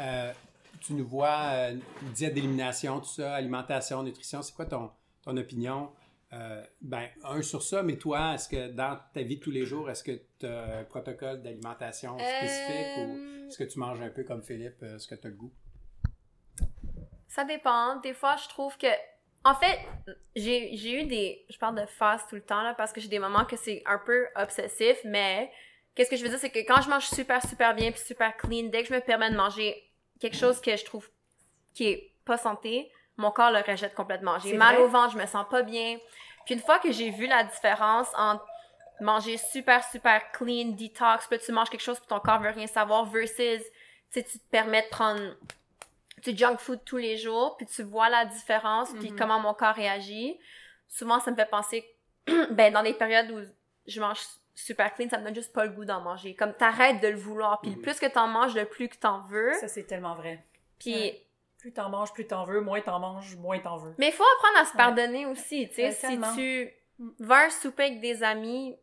euh, tu nous vois, euh, une diète d'élimination, tout ça, alimentation, nutrition, c'est quoi ton, ton opinion? Euh, ben, un sur ça, mais toi, est-ce que dans ta vie de tous les jours, est-ce que tu as un protocole d'alimentation spécifique ou Euh, est-ce que tu manges un peu comme Philippe, euh, ce que tu as le goût? Ça dépend. Des fois, je trouve que. En fait, j'ai eu des. Je parle de phases tout le temps, là, parce que j'ai des moments que c'est un peu obsessif, mais qu'est-ce que je veux dire, c'est que quand je mange super, super bien puis super clean, dès que je me permets de manger quelque chose que je trouve qui est pas santé, mon corps le rejette complètement. J'ai mal vrai? au ventre, je me sens pas bien. Puis une fois que j'ai vu la différence entre manger super, super clean, detox, puis tu manges quelque chose puis ton corps veut rien savoir, versus, tu sais, tu te permets de prendre du junk food tous les jours, puis tu vois la différence, puis Mhm. comment mon corps réagit. Souvent, ça me fait penser, (clears throat) ben, dans les périodes où je mange super clean, ça me donne juste pas le goût d'en manger. Comme t'arrêtes de le vouloir, puis le Mhm. plus que t'en manges, le plus que t'en veux. Ça, c'est tellement vrai. Puis, Ouais. Plus t'en manges, plus t'en veux. Moins t'en manges, moins t'en veux. mais il faut apprendre à se Ouais. pardonner aussi, tu sais. Si tu Mm. vas un souper avec des amis,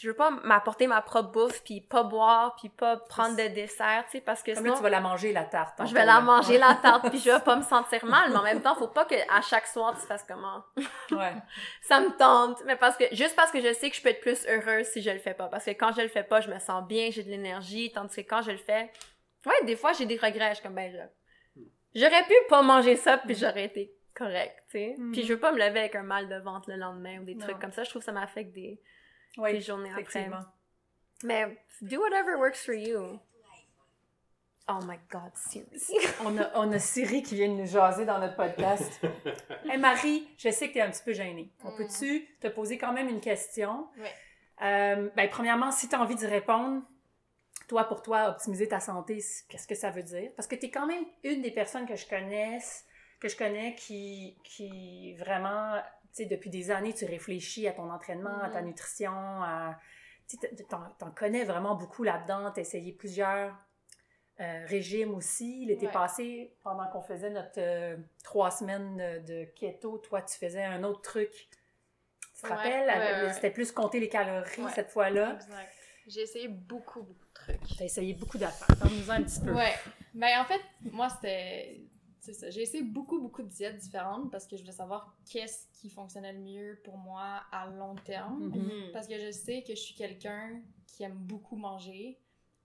je veux pas m'apporter ma propre bouffe, puis pas boire, puis pas prendre de dessert, tu sais, parce que Comme sinon... là, tu vas la manger, la tarte. je vais la là. manger, la (laughs) tarte, puis je vais pas me sentir mal, mais en même temps, faut pas que à chaque soir, tu fasses comment. Ouais. (laughs) Ça me tente, mais parce que, juste parce que je sais que je peux être plus heureuse si je le fais pas. Parce que quand je le fais pas, je me sens bien, j'ai de l'énergie, tandis que quand je le fais, ouais, des fois, j'ai des regrets, je suis comme, ben, je- j'aurais pu pas manger ça, puis j'aurais été correct, tu sais. Puis je veux pas me lever avec un mal de ventre le lendemain ou des trucs Non. comme ça, je trouve que ça m'affecte des, Oui, des journées après. effectivement. Mais, do whatever works for you. Oh my god, Siri. (laughs) On a, on a Siri qui vient de nous jaser dans notre podcast. (laughs) Hey Marie, je sais que tu es un petit peu gênée. On Mm. peut-tu te poser quand même une question? Ouais. Euh, ben, premièrement, si tu as envie d'y répondre, toi, pour toi, optimiser ta santé, qu'est-ce que ça veut dire? Parce que tu es quand même une des personnes que je connaisse, que je connais qui, qui vraiment, tu sais, depuis des années, tu réfléchis à ton entraînement, à ta Mhm. nutrition, à... Tu t'en, connais vraiment beaucoup là-dedans, tu as essayé plusieurs euh, régimes aussi. L'été Ouais. passé, pendant qu'on faisait notre euh, trois semaines de keto, toi, tu faisais un autre truc. Tu te Ouais, rappelles? ouais. C'était plus compter les calories cette fois-là. Exact. J'ai essayé beaucoup, beaucoup de trucs. Tu as essayé beaucoup d'affaires. Parle-nous un petit peu. Ouais. Ben, en fait, moi, c'était. C'est ça. J'ai essayé beaucoup, beaucoup de diètes différentes parce que je voulais savoir qu'est-ce qui fonctionnait le mieux pour moi à long terme. Mhm. Parce que je sais que je suis quelqu'un qui aime beaucoup manger,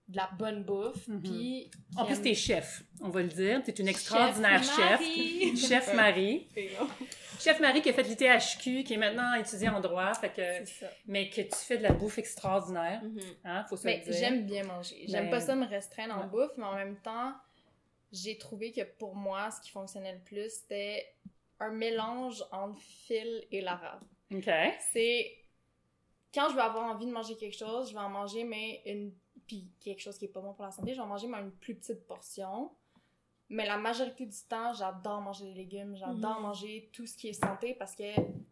de la bonne bouffe, Mhm. puis. En plus, aime- tu es chef, on va le dire. Tu es une extraordinaire chef. Marie. (laughs) Chef Marie. (laughs) Chef Marie qui a fait l'ITHQ, qui est maintenant étudiant en droit, fait que, C'est ça. mais que tu fais de la bouffe extraordinaire. Mhm. Hein, faut se le dire. j'aime bien manger. J'aime Ben, pas ça me restreindre en ouais. bouffe, mais en même temps, j'ai trouvé que pour moi, ce qui fonctionnait le plus, c'était un mélange entre Phil et Lara. OK. C'est quand je vais avoir envie de manger quelque chose, je vais en manger, mais une. Puis quelque chose qui est pas bon pour la santé, je vais en manger, mais une plus petite portion. Mais la majorité du temps, j'adore manger des légumes, j'adore Mhm. manger tout ce qui est santé parce que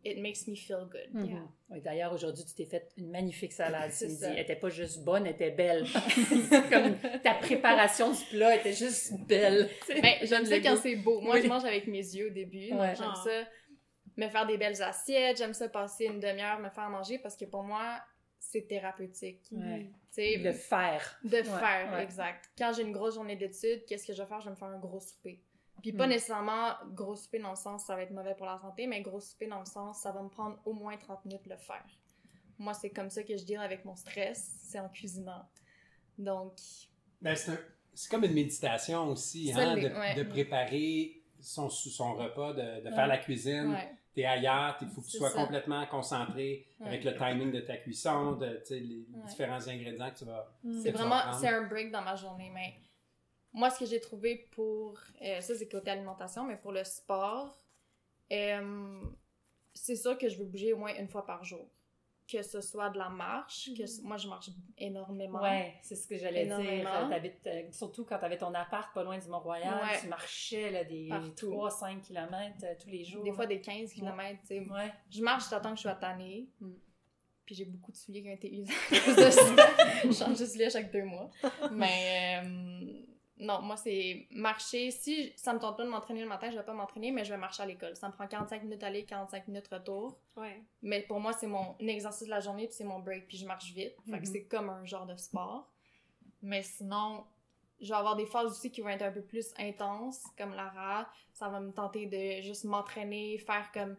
it makes me feel good. Mhm. Oui, D'ailleurs, aujourd'hui, tu t'es fait une magnifique salade, (laughs) C'est Cindy. ça. Elle était pas juste bonne, elle était belle. (laughs) Comme ta préparation du plat était juste belle. Ben, j'aime ça quand c'est beau. Moi, Oui. je mange avec mes yeux au début. Ouais. J'aime Ah. ça me faire des belles assiettes. J'aime ça passer une demi-heure me faire manger parce que pour moi, c'est thérapeutique. Ouais. Tu sais, Le faire. de Ouais, faire, ouais. exact. Quand j'ai une grosse journée d'études, qu'est-ce que je vais faire? Je vais me faire un gros souper. Puis pas Mm. nécessairement gros souper dans le sens ça va être mauvais pour la santé, mais gros souper dans le sens ça va me prendre au moins 30 minutes de le faire. Moi, c'est comme ça que je deal avec mon stress, c'est en cuisinant. Donc, Ben, c'est un- c'est comme une méditation aussi, hein, de, ouais. de préparer son, son repas, de, de Ouais. faire la cuisine. ouais. T'es ailleurs, il faut que tu C'est sois ça. complètement concentré Ouais. avec le timing de ta cuisson, de les Ouais. différents ingrédients que tu vas. C'est que tu vas vraiment, c'est un break dans ma journée. Mais moi, ce que j'ai trouvé pour, euh, ça c'est côté alimentation, mais pour le sport, euh, c'est sûr que je veux bouger au moins une fois par jour. Que ce soit de la marche, que ce- moi je marche énormément. Ouais, c'est ce que j'allais dire. Euh, surtout quand tu avais ton appart pas loin du Mont-Royal, Ouais. tu marchais là, des Partout. 3-5 km tous les jours. Des fois des 15 km, tu sais. Ouais. Je marche temps que je sois tannée. Mm. Puis j'ai beaucoup de souliers qui ont été usés à cause de ça. (laughs) je change de souliers à chaque deux mois. Mais euh, non, moi c'est marcher. Si ça me tente pas de m'entraîner le matin, je vais pas m'entraîner, mais je vais marcher à l'école. Ça me prend 45 minutes aller, 45 minutes retour. Ouais. Mais pour moi, c'est mon exercice de la journée, puis c'est mon break, puis je marche vite. Fait que Mhm. c'est comme un genre de sport. Mais sinon, je vais avoir des phases aussi qui vont être un peu plus intenses, comme Lara. Ça va me tenter de juste m'entraîner, faire comme,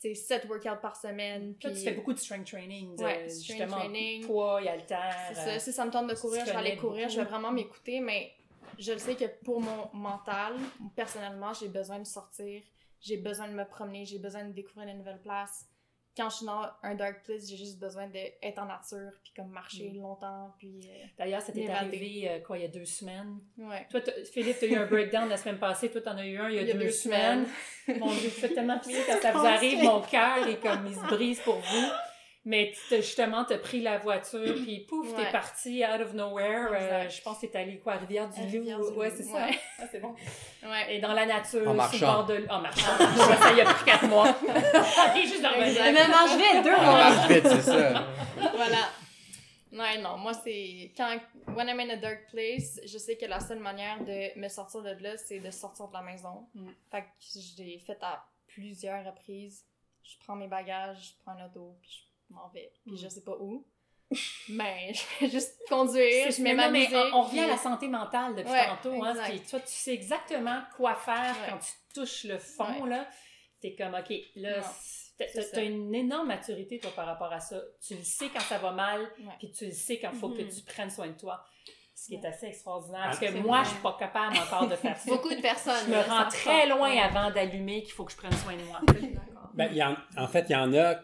tu sais, 7 workouts par semaine. Toi, Puis tu fais beaucoup de strength training, de, Ouais, strength justement, training. poids et haltères. C'est ça. euh, Si ça me tente de courir, tu je vais aller courir, je vais vraiment m'écouter, mais je le sais que pour mon mental, personnellement, j'ai besoin de sortir, j'ai besoin de me promener, j'ai besoin de découvrir de nouvelles places. Quand je suis dans un dark place, j'ai juste besoin d'être en nature, puis comme marcher Mm. longtemps, puis... euh, D'ailleurs, ça t'est arrivé, euh, quoi, il y a deux semaines? ouais. Toi, t'as- Philippe, tu as eu un breakdown la semaine passée. Toi, t'en as eu un il y a, deux, semaines. Mon Dieu, je fais tellement (laughs) pitié quand ça vous arrive. Mon cœur est comme, il se brise pour vous. Mais t'as- justement, t'as pris la voiture, puis pouf, t'es Ouais. parti out of nowhere. Euh, je pense que t'es allé, quoi, à Rivière-du-Loup. Ouais, c'est ça. ouais. Ah, c'est bon. Ouais. Et dans la nature, En le marchant. bord de... En marchant. ça y a pris quatre mois. (laughs) Et juste dans Exact. Mais mange vite, deux mois. marche vite, c'est ça. voilà. Ouais, non, moi, c'est quand, when I'm in a dark place, je sais que la seule manière de me sortir de là, c'est de sortir de la maison. Mm. Fait que je l'ai fait à plusieurs reprises. Je prends mes bagages, je prends un auto, puis je m'en vais. Puis Mm. je sais pas où. (laughs) ben, (laughs) je vais juste conduire, je mets mais ma non, mais musique. on, on revient à la santé mentale depuis Ouais, tantôt. Hein, puis toi, tu sais exactement quoi faire Ouais. quand tu touches le fond. Ouais. là. T'es comme, OK, là, t'as- une énorme maturité, toi, par rapport à ça. Tu le sais quand ça va mal, Ouais. puis tu le sais quand il faut que Mhm. tu prennes soin de toi. Ce qui est assez extraordinaire. Parce que moi, je suis pas capable encore de faire ça. Beaucoup de personnes. Je me rends très loin Ouais. avant d'allumer qu'il faut que je prenne soin de moi. Ben, il y en, en fait, il y en a.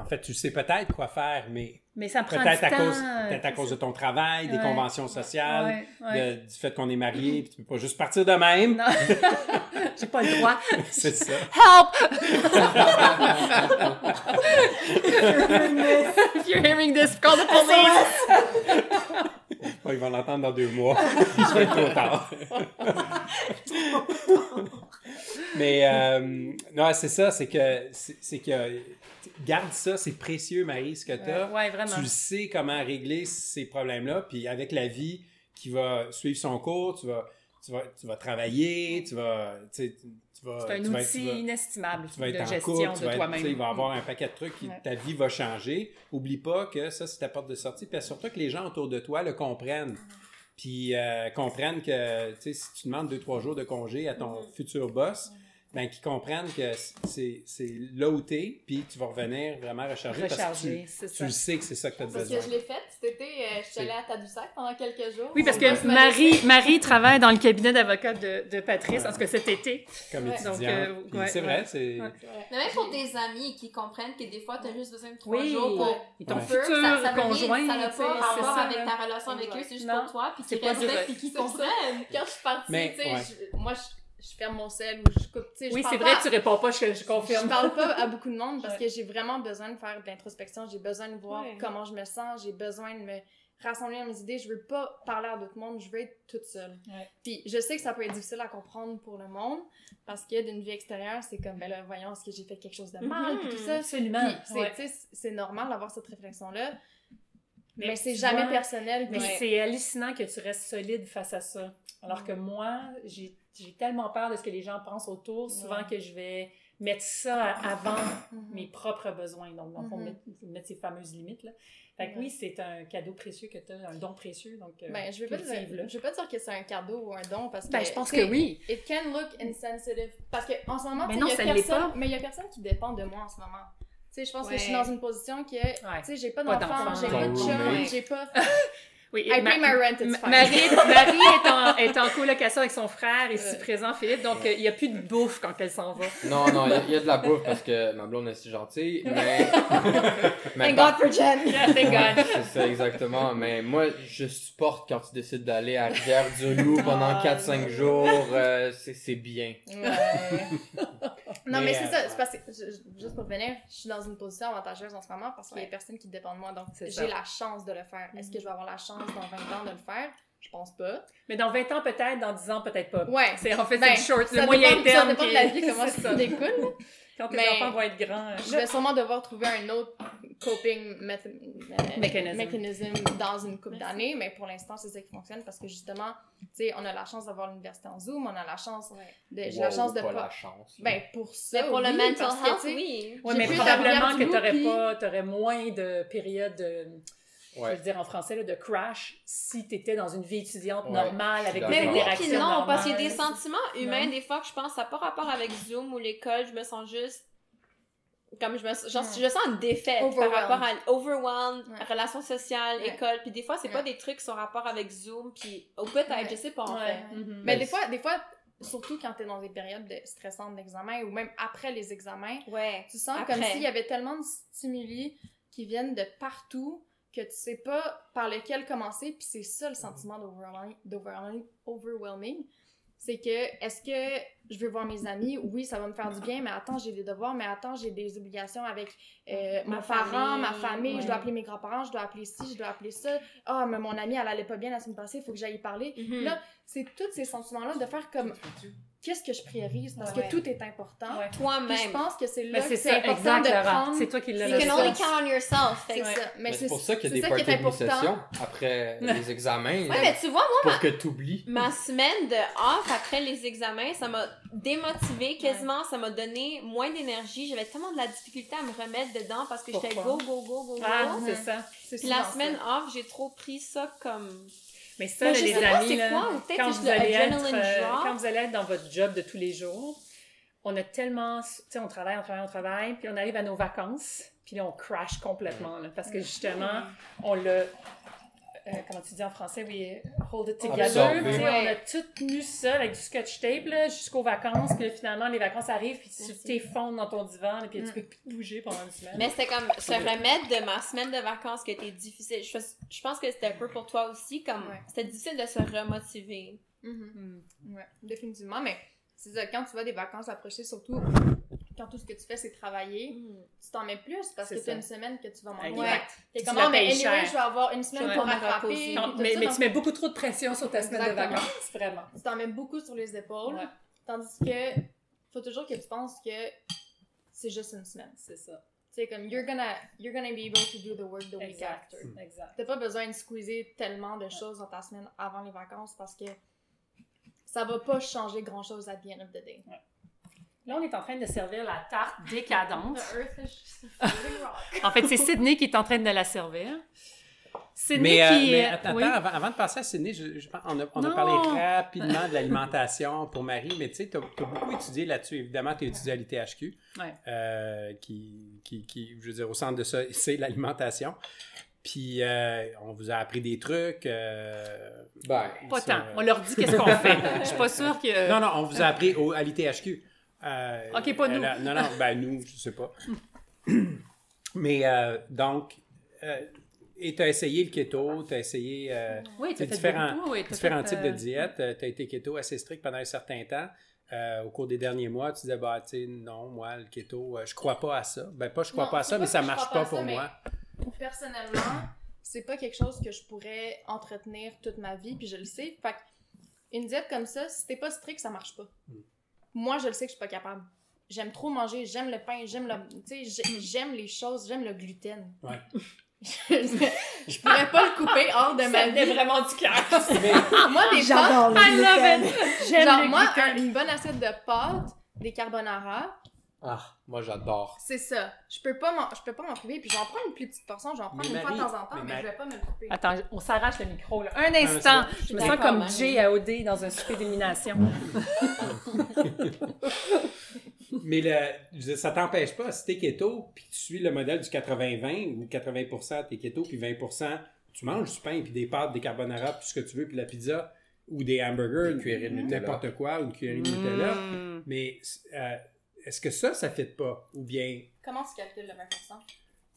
En fait, tu sais peut-être quoi faire, mais Mais ça me prend peut-être à cause, peut-être à cause de ton travail, des conventions sociales, Ouais, ouais. de- du fait qu'on est marié, puis tu peux pas juste partir de même. Non, (laughs) j'ai pas le droit. (laughs) C'est ça. Help! (laughs) If you're hearing this, call the police! Bon, ils vont l'entendre dans deux mois. Il sera trop tard. Mais euh, non, c'est ça, c'est que c'est que garde ça, c'est précieux, Marie, ce que tu as. Ouais, vraiment. Tu sais comment régler ces problèmes-là, puis avec la vie qui va suivre son cours, tu vas, tu vas, tu vas travailler, tu vas, tu sais, tu- tu vas, C'est un tu outil vas- inestimable tu vas être de en gestion tu de vas toi-même. il va y avoir un paquet de trucs, qui- Ouais. ta vie va changer. Oublie pas que ça, c'est ta porte de sortie, puis surtout que les gens autour de toi le comprennent. Puis euh, comprennent que, si tu demandes deux, trois jours de congé à ton futur boss, ben qu'ils comprennent que c'est c'est là où t'es, puis tu vas revenir vraiment recharger, parce que Recharger, tu, c'est tu ça. le sais que c'est ça que tu as Parce besoin. que je l'ai fait cet été, euh, je suis allée à Tadoussac pendant quelques jours. Oui, parce que m'a Marie, Marie travaille dans le cabinet d'avocat de, de Patrice, en tout cas cet été. Comme Ouais. euh, ouais, c'est ouais. vrai, c'est... Ouais. Ouais. Mais même pour tes amis qui comprennent que des fois, t'as juste besoin de trois Oui, jours pour ton Ouais. futur ça, ça conjoint, ça n'a tu pas c'est rapport ça, avec ta relation avec eux, c'est juste pour toi, puis C'est qu'ils pas du respectent, re- puis (laughs) ça. comprennent. Quand je suis partie, tu sais, ouais. je- moi, je, je ferme mon sel ou je coupe, tu sais, je Oui, c'est vrai, pas- tu réponds pas, je, je Je confirme. parle pas à beaucoup de monde parce que j'ai vraiment besoin de faire de l'introspection, j'ai besoin de voir Ouais. comment je me sens, j'ai besoin de me rassembler à mes idées, je veux pas parler à d'autres mondes, je veux être toute seule. Ouais. Puis je sais que ça peut être difficile à comprendre pour le monde parce que d'une vie extérieure, c'est comme ben là voyons est-ce que j'ai fait quelque chose de mal puis tout ça? Absolument. C'est ouais. normal d'avoir cette réflexion là, mais, Mais c'est jamais vois, personnel. Mais c'est hallucinant que tu restes solide face à ça. Alors que moi, j'ai j'ai tellement peur de ce que les gens pensent autour, souvent Ouais. que je vais mettre ça avant Mhm. mes propres besoins. Donc, fond, Mhm. mettre, ces fameuses limites. Là. Fait que Ouais. oui, c'est un cadeau précieux que tu as, un don précieux. Donc, euh, Ben, je vais pas cultive-le. dire, je vais pas dire que c'est un cadeau ou un don parce que Ben, je pense que oui. It can look insensitive. Parce que en ce moment, Mais tu sais, non, y a personne, pas. mais il y a personne qui dépend de moi en ce moment. Tu sais, je pense que je suis Ouais. dans une position que, tu sais, j'ai pas Pas d'enfant, j'ai pas de chum, j'ai pas... (laughs) Oui, I Ma- pay my rent, it's Ma- fine. Marie, Marie est, en, est en colocation avec son frère, ici Ouais. présent, Philippe, donc euh, il n'y a plus de bouffe quand elle s'en va. Non, non, il y a- il y, a de la bouffe parce que ma blonde est si gentille, mais. (laughs) mais Thank God for Jen! Yeah, thank God. C'est ça, exactement. Mais moi, je supporte quand tu décides d'aller à Rivière-du-Loup pendant Ah, 4-5 non. jours. euh, c'est c'est bien. Ouais. Non, mais, Mais, c'est euh, ça, c'est parce que, je- juste pour venir, je suis dans une position avantageuse en ce moment parce qu'il y a Ouais. personne qui dépend de moi, donc j'ai la chance de le faire. Est-ce que je vais avoir la chance dans 20 ans de le faire? Je pense pas. Mais dans 20 ans, peut-être, dans 10 ans, peut-être pas. Ouais. C'est en fait Ben, c'est le short, le moyen dépend- terme. Ça dépend qui de la est- vie, comment (laughs) c'est ça découle. Quand tes Mais- enfants vont être grands. Je vais sûrement devoir trouver un autre coping euh, Mécanisme. dans une couple d'années, mais pour l'instant, c'est ça qui fonctionne parce que justement, tu sais, on a la chance d'avoir l'université en Zoom, on a la chance de. J'ai la chance de pas pas. la chance. Ben, pour ça. Mais pour le oui, mental parce que, health, oui. Mais probablement que t'aurais pas, t'aurais moins de périodes de, je Ouais. veux dire en français, là, de crash si t'étais dans une vie étudiante Ouais. normale avec des Mais oui, puis non, parce qu'il y a des sentiments humains, Non. des fois, que je pense, ça n'a pas rapport avec Zoom ou l'école, je me sens juste. Comme je me genre, je me sens défaite par rapport à overwhelmed, Ouais. relations sociales, Ouais. école, puis des fois, c'est pas Ouais. des trucs qui sont rapport avec Zoom, puis ou peut-être, Ouais. je sais pas en Ouais. fait. Mhm. Mais des fois, des fois, surtout quand t'es dans des périodes de stressantes d'examen ou même après les examens, Ouais. tu sens Après. comme s'il y avait tellement de stimuli qui viennent de partout que tu sais pas par lequel commencer, puis c'est ça le sentiment d'overwhelming, d'overwhelming- overwhelming. C'est que, est-ce que je veux voir mes amis? Oui, ça va me faire du bien, mais attends, j'ai des devoirs, mais attends, j'ai des obligations avec euh, Ma mon parent, ma famille, ouais. je dois appeler mes grands-parents, je dois appeler ci, je dois appeler ça. Ah, mais mon amie, elle allait pas bien la semaine passée, il faut que j'aille y parler. Mhm. Là, c'est tous ces sentiments-là de faire comme qu'est-ce que je priorise parce Ouais. que tout est important. Ouais. Puis je Toi-même. pense que c'est là Ben, que c'est important exact, de prendre. C'est toi qui l'as You C'est can ça. only count on yourself. Fait C'est que- ça. Mais Mais c'est pour ça qu'il y a c'est des parties de important. session après les examens. Ouais, mais tu vois, moi, pour que tu oublies. ma semaine de off après les examens, ça m'a démotivée quasiment, ça m'a donné moins d'énergie. J'avais tellement de la difficulté à me remettre dedans parce que j'étais go, go, go, go, go. Ah, c'est ça. Puis la semaine off, j'ai trop pris ça comme. Mais ça, là, les amis, là, quoi, quand, vous allez être, euh, quand vous allez être dans votre job de tous les jours, on a tellement... Tu sais, on travaille, on travaille, on travaille, puis on arrive à nos vacances, puis là, on crash complètement, là, parce que justement, on l'a... euh, comment tu dis en français? Oui, hold it together. Absorbé. sais, Ouais. On a tout tenu ça avec du scotch tape là, jusqu'aux vacances, puis là, finalement, les vacances arrivent, puis tu t'effondres dans ton divan, et puis Mm. tu peux plus te bouger pendant une semaine. Mais c'était comme se remettre de ma semaine de vacances qui était difficile. Je, je pense que c'était un peu pour toi aussi, comme Ouais. c'était difficile de se remotiver. Mhm. Hmm. Ouais, définitivement. Mais c'est ça, quand tu vas des vacances approcher, surtout quand tout ce que tu fais, c'est travailler, tu t'en mets plus parce C'est que tu as une semaine que tu vas manquer. Exact. T'es Tu comme, la ah, mais anyway, cher. je vais avoir une semaine Ouais. pour rattraper. Non, mais, ça, mais donc tu mets beaucoup trop de pression sur ta semaine de vacances, vraiment. tu t'en mets beaucoup sur les épaules. Ouais. Tandis que faut toujours que tu penses que c'est juste une semaine. C'est ça. Tu sais, comme, you're gonna, you're gonna be able to do the work the week Exact. after. Exact. T'as pas besoin de squeezer tellement de choses dans ta semaine avant les vacances parce que ça va pas changer grand chose at the end of the day. Là, on est en train de servir la tarte décadente. (laughs) (laughs) En fait, c'est Sydney qui est en train de la servir. Sydney Mais, euh, qui... mais attends, oui. attends, avant, avant de passer à Sydney, je, je pense- on, a, on a Non. parlé rapidement de l'alimentation pour Marie, mais tu sais, tu as, beaucoup étudié là-dessus. Évidemment, tu as étudié à l'ITHQ, Ouais. euh, qui, qui, qui, je veux dire, au centre de ça, (laughs) c'est l'alimentation. Puis, euh, on vous a appris des trucs. euh, Ben, Pas ça, tant. euh, On leur dit qu'est-ce qu'on fait. Je suis pas sûre que... Non, non, on vous a appris au, à l'ITHQ. Euh, Ok, pas nous. a- non, non, ben nous, je sais pas. (coughs) Mais euh, donc, euh, et tu as essayé le keto, tu as essayé euh, Oui, as fait différents, beaucoup, oui, t'as différents fait, types de euh, diètes. tu as été keto assez strict pendant un certain temps. Euh, au cours des derniers mois, tu disais, bah, tu sais, non, moi, le keto, euh, je crois pas à ça. Ben, pas je crois Non, pas à ça, pas mais ça marche pas pas pour ça, moi. Personnellement, c'est pas quelque chose que je pourrais entretenir toute ma vie, puis je le sais. Fait une diète comme ça, si t'es pas strict, ça marche pas. Hmm. Moi, je le sais que je suis pas capable. J'aime trop manger, j'aime le pain, j'aime le, tu sais, j'ai- j'aime les choses, j'aime le gluten. Ouais. (laughs) je pourrais pas le couper hors de ma Ça venait vie. vraiment du cœur. (laughs) Moi, des pâtes, I love gluten. it. J'aime genre le moi, gluten. un- une bonne assiette de pâtes, des carbonara, ah, moi j'adore. c'est ça. Je peux pas m'en, je peux pas m'en priver, puis j'en prends une plus petite portion, j'en prends Mais une Marie, fois de temps en temps, mais mais, Marie- je vais pas me le couper. Attends, on s'arrache le micro, là. Un instant. Je me sens comme Marie. Jay à OD dans un souper d'élimination. (laughs) Mais le, ça t'empêche pas, si t'es keto, puis tu suis le modèle du 80-20, ou 80% t'es keto, puis 20% tu manges du pain, puis des pâtes, des carbonara, puis ce que tu veux, puis la pizza, ou des hamburgers, Une cuillerée de Nutella. n'importe quoi, ou une cuillerée de Nutella. Mm. Mais euh, est-ce que ça, ça ne fit pas? Ou bien, Comment tu calcules le 20%?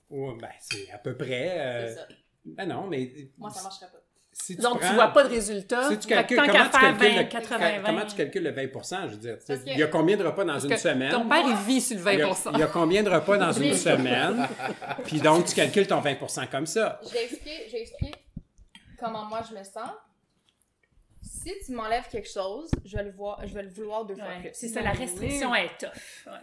ou, ben, c'est à peu près... euh, C'est ça. ben non, mais... Moi, ça marcherait pas. Si tu Donc, tu prends- vois pas de résultat. Si tu calcules, tant comment, tu calcules 20, le, 80, comment tu calcules le 20 Je veux dire, que- il y a combien de repas dans Parce une semaine? Ton père, il vit sur le il y, a, 20 il y a combien de repas dans une (laughs) semaine? Puis donc, tu calcules ton 20% comme ça. Vais expliquer comment moi je me sens. Si tu m'enlèves quelque chose, je vais le voir, je vais le vouloir deux fois plus. C'est ça, la restriction est tough. Ouais.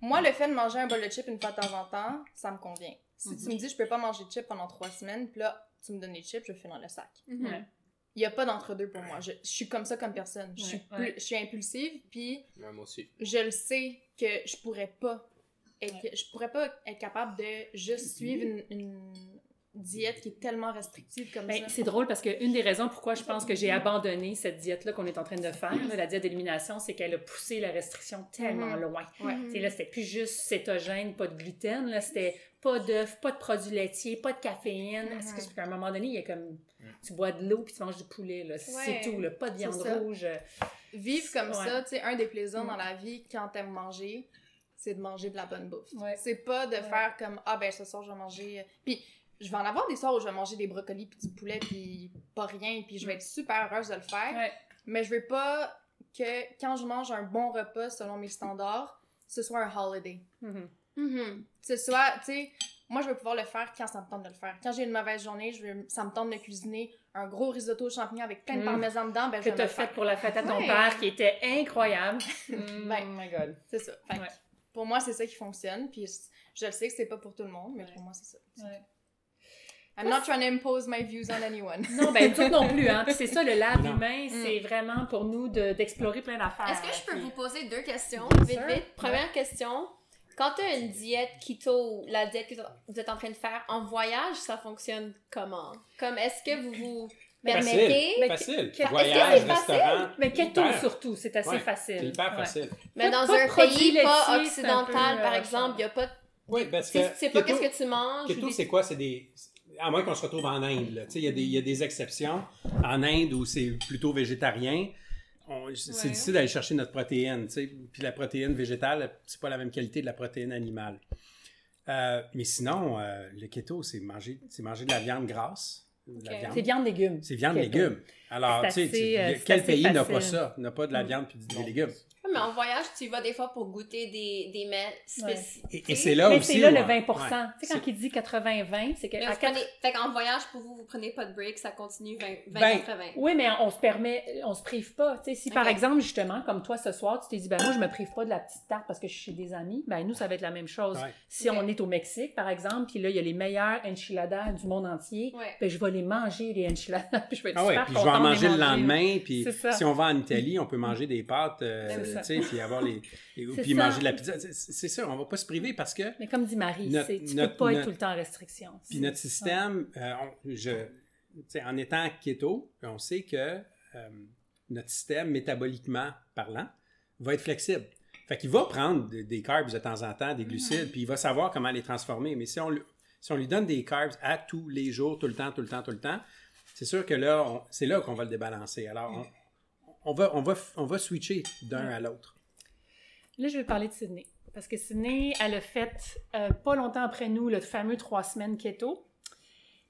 Moi, le fait de manger un bol de chips une fois de temps en temps, ça me convient. Si Mhm. tu me dis je peux pas manger de chips pendant trois semaines, puis là, tu me donnes les chips, je fais dans le sac. Ouais. Il y a pas d'entre-deux pour moi. Je, je suis comme ça comme personne. Je suis, Ouais, plus- ouais. je suis impulsive, puis je le sais que je pourrais pas être, je pourrais pas être capable de juste suivre une, une diète qui est tellement restrictive comme Ben, ça. c'est drôle parce qu'une des raisons pourquoi je pense que j'ai abandonné cette diète-là qu'on est en train de faire, là, la diète d'élimination, c'est qu'elle a poussé la restriction tellement Mhm. loin. Ouais. Tu sais, Là, c'était plus juste cétogène, pas de gluten, là, c'était pas d'œufs, pas de produits laitiers, pas de caféine. Mhm. Est-ce que- À un moment donné, il y a comme. Tu bois de l'eau puis tu manges du poulet, là. C'est tout, là. Pas de viande rouge. Vivre comme Ouais. ça, tu sais, un des plaisirs dans la vie quand t'aimes manger, c'est de manger de la bonne bouffe. Ouais. C'est pas de Ouais. faire comme ah ben ce soir je vais manger euh, puis je vais en avoir des soirs où je vais manger des brocolis puis du poulet puis pas rien puis je vais être super heureuse de le faire, Ouais. mais je veux pas que quand je mange un bon repas selon mes standards, ce soit un holiday. Mhm. Ce soit, tu sais, moi, je veux pouvoir le faire quand ça me tente de le faire. Quand j'ai une mauvaise journée, je veux, ça me tente de cuisiner un gros risotto aux champignons avec plein de Mm. parmesan dedans, ben je Que t'as le faire. fait pour la fête à ton Ouais. père, qui était incroyable. Ben, oh my god. C'est ça. Fait que Ouais. Pour moi, c'est ça qui fonctionne. Puis je le sais que c'est pas pour tout le monde, mais Ouais. pour moi, c'est ça. I'm not trying to impose my views on anyone. Non, ben, (laughs) autres non plus, hein. C'est ça, le lab Non. humain, c'est vraiment pour nous de- d'explorer plein d'affaires. Est-ce que je peux Puis- vous poser deux questions, Bien vite, sûr. vite? Première question. Quand tu as une diète keto, la diète que vous êtes en train de faire, en voyage, ça fonctionne comment? Comme, est-ce que vous vous permettez? Mais- Facile. que- Voyage, restaurant. Mais keto hyper. surtout, c'est assez Ouais, facile. C'est hyper Ouais. facile. Mais dans pas de un pays pas occidental, peu, par euh, exemple, il n'y a pas de... Oui, parce que. Tu sais pas qu'est-ce que tu manges. Keto, c'est quoi? C'est des. À moins qu'on se retrouve en Inde. là. Tu sais, Il y, a des- il y a des exceptions. En Inde, où c'est plutôt végétarien, on- c'est Ouais. difficile d'aller chercher notre protéine. tu sais. Puis la protéine végétale, c'est pas la même qualité de la protéine animale. Euh, mais sinon, euh, le keto, c'est manger, c'est manger de la viande grasse. C'est viande légumes. C'est viande keto. légumes. Alors, tu sais, euh, quel pays n'a pas ça? N'a pas de la Mm. viande puis des légumes? Mais en voyage, tu y vas des fois pour goûter des, des mets spécifiques. Et, et c'est là Mais aussi. c'est là le euh, 20 ouais. Tu sais, quand il dit 80-20, c'est que. Mais à vous prenez... Fait qu'en voyage, pour vous, vous prenez pas de break, ça continue 20-80. Ben, Oui, mais on se permet, on se prive pas. Tu sais, si par exemple, justement, comme toi ce soir, tu t'es dit, ben moi, je me prive pas de la petite tarte parce que je suis chez des amis, ben nous, ça va être la même chose. Ouais. Si on est au Mexique, par exemple, puis là, il y a les meilleurs enchiladas du monde entier, Ouais. ben je vais les manger, les enchiladas, (laughs) puis je vais être Ah ouais, super puis je vais en manger le lendemain, puis C'est ça. si on va en Italie, on peut manger des pâtes, euh, tu sais, puis avoir les, (laughs) puis ça. manger de la pizza. C'est- sûr, on va pas se priver parce que Mais comme dit Marie, Notre- tu notre- peux pas être tout le temps en restriction. puis notre système, euh, on- je, en étant keto, on sait que euh, notre système, métaboliquement parlant, va être flexible. Fait qu'il va prendre des, carbs de temps en temps, des glucides, puis il va savoir comment les transformer. Mais si on, lui- si on lui donne des carbs à tous les jours, tout le temps, tout le temps, tout le temps, c'est sûr que là, c'est là qu'on va le débalancer. Alors, on, on va, on, va, on va switcher d'un à l'autre. Là, je vais parler de Sydney. Parce que Sydney, elle a fait euh, pas longtemps après nous le fameux trois semaines keto.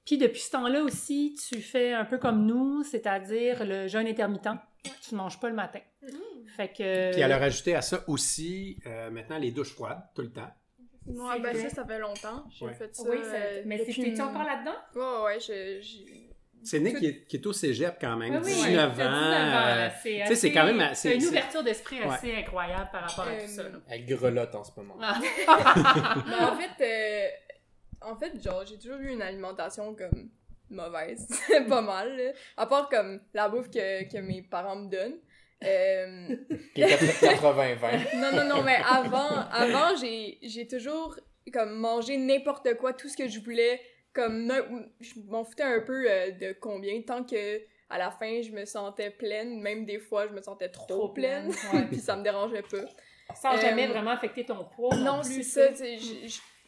Puis depuis ce temps-là aussi, tu fais un peu comme nous, c'est-à-dire le jeûne intermittent. Tu ne manges pas le matin. Fait que. Puis elle a rajouté à ça aussi, euh, maintenant, les douches froides, tout le temps. Ouais, ben ça, ça fait longtemps. J'ai Ouais. fait ça. Oui, ça- euh, mais depuis une- encore là-dedans? Ouais, ouais, je-. C'est Nick qui est, qui est au cégep quand même, Oui, oui, 19 t'as ans. 19 euh, C'est tu sais, c'est quand même assez- C'est une ouverture d'esprit Ouais. assez incroyable par rapport à tout ça. là. Elle grelotte en ce moment. Ah. (laughs) Mais en fait, euh, en fait, genre, j'ai toujours eu une alimentation comme mauvaise, (laughs) pas mal, là. À part comme la bouffe que, que mes parents me donnent. Euh, Qui est 80-20. (laughs) non, non, non, mais avant, avant j'ai, j'ai toujours comme mangé n'importe quoi, tout ce que je voulais, comme je m'en foutais un peu euh, de combien, tant que à la fin je me sentais pleine, même des fois je me sentais trop, Trop pleine, pleine, (laughs) ouais. puis ça me dérangeait pas. Sans Euh, jamais vraiment affecter ton poids. Non, plus, c'est ça.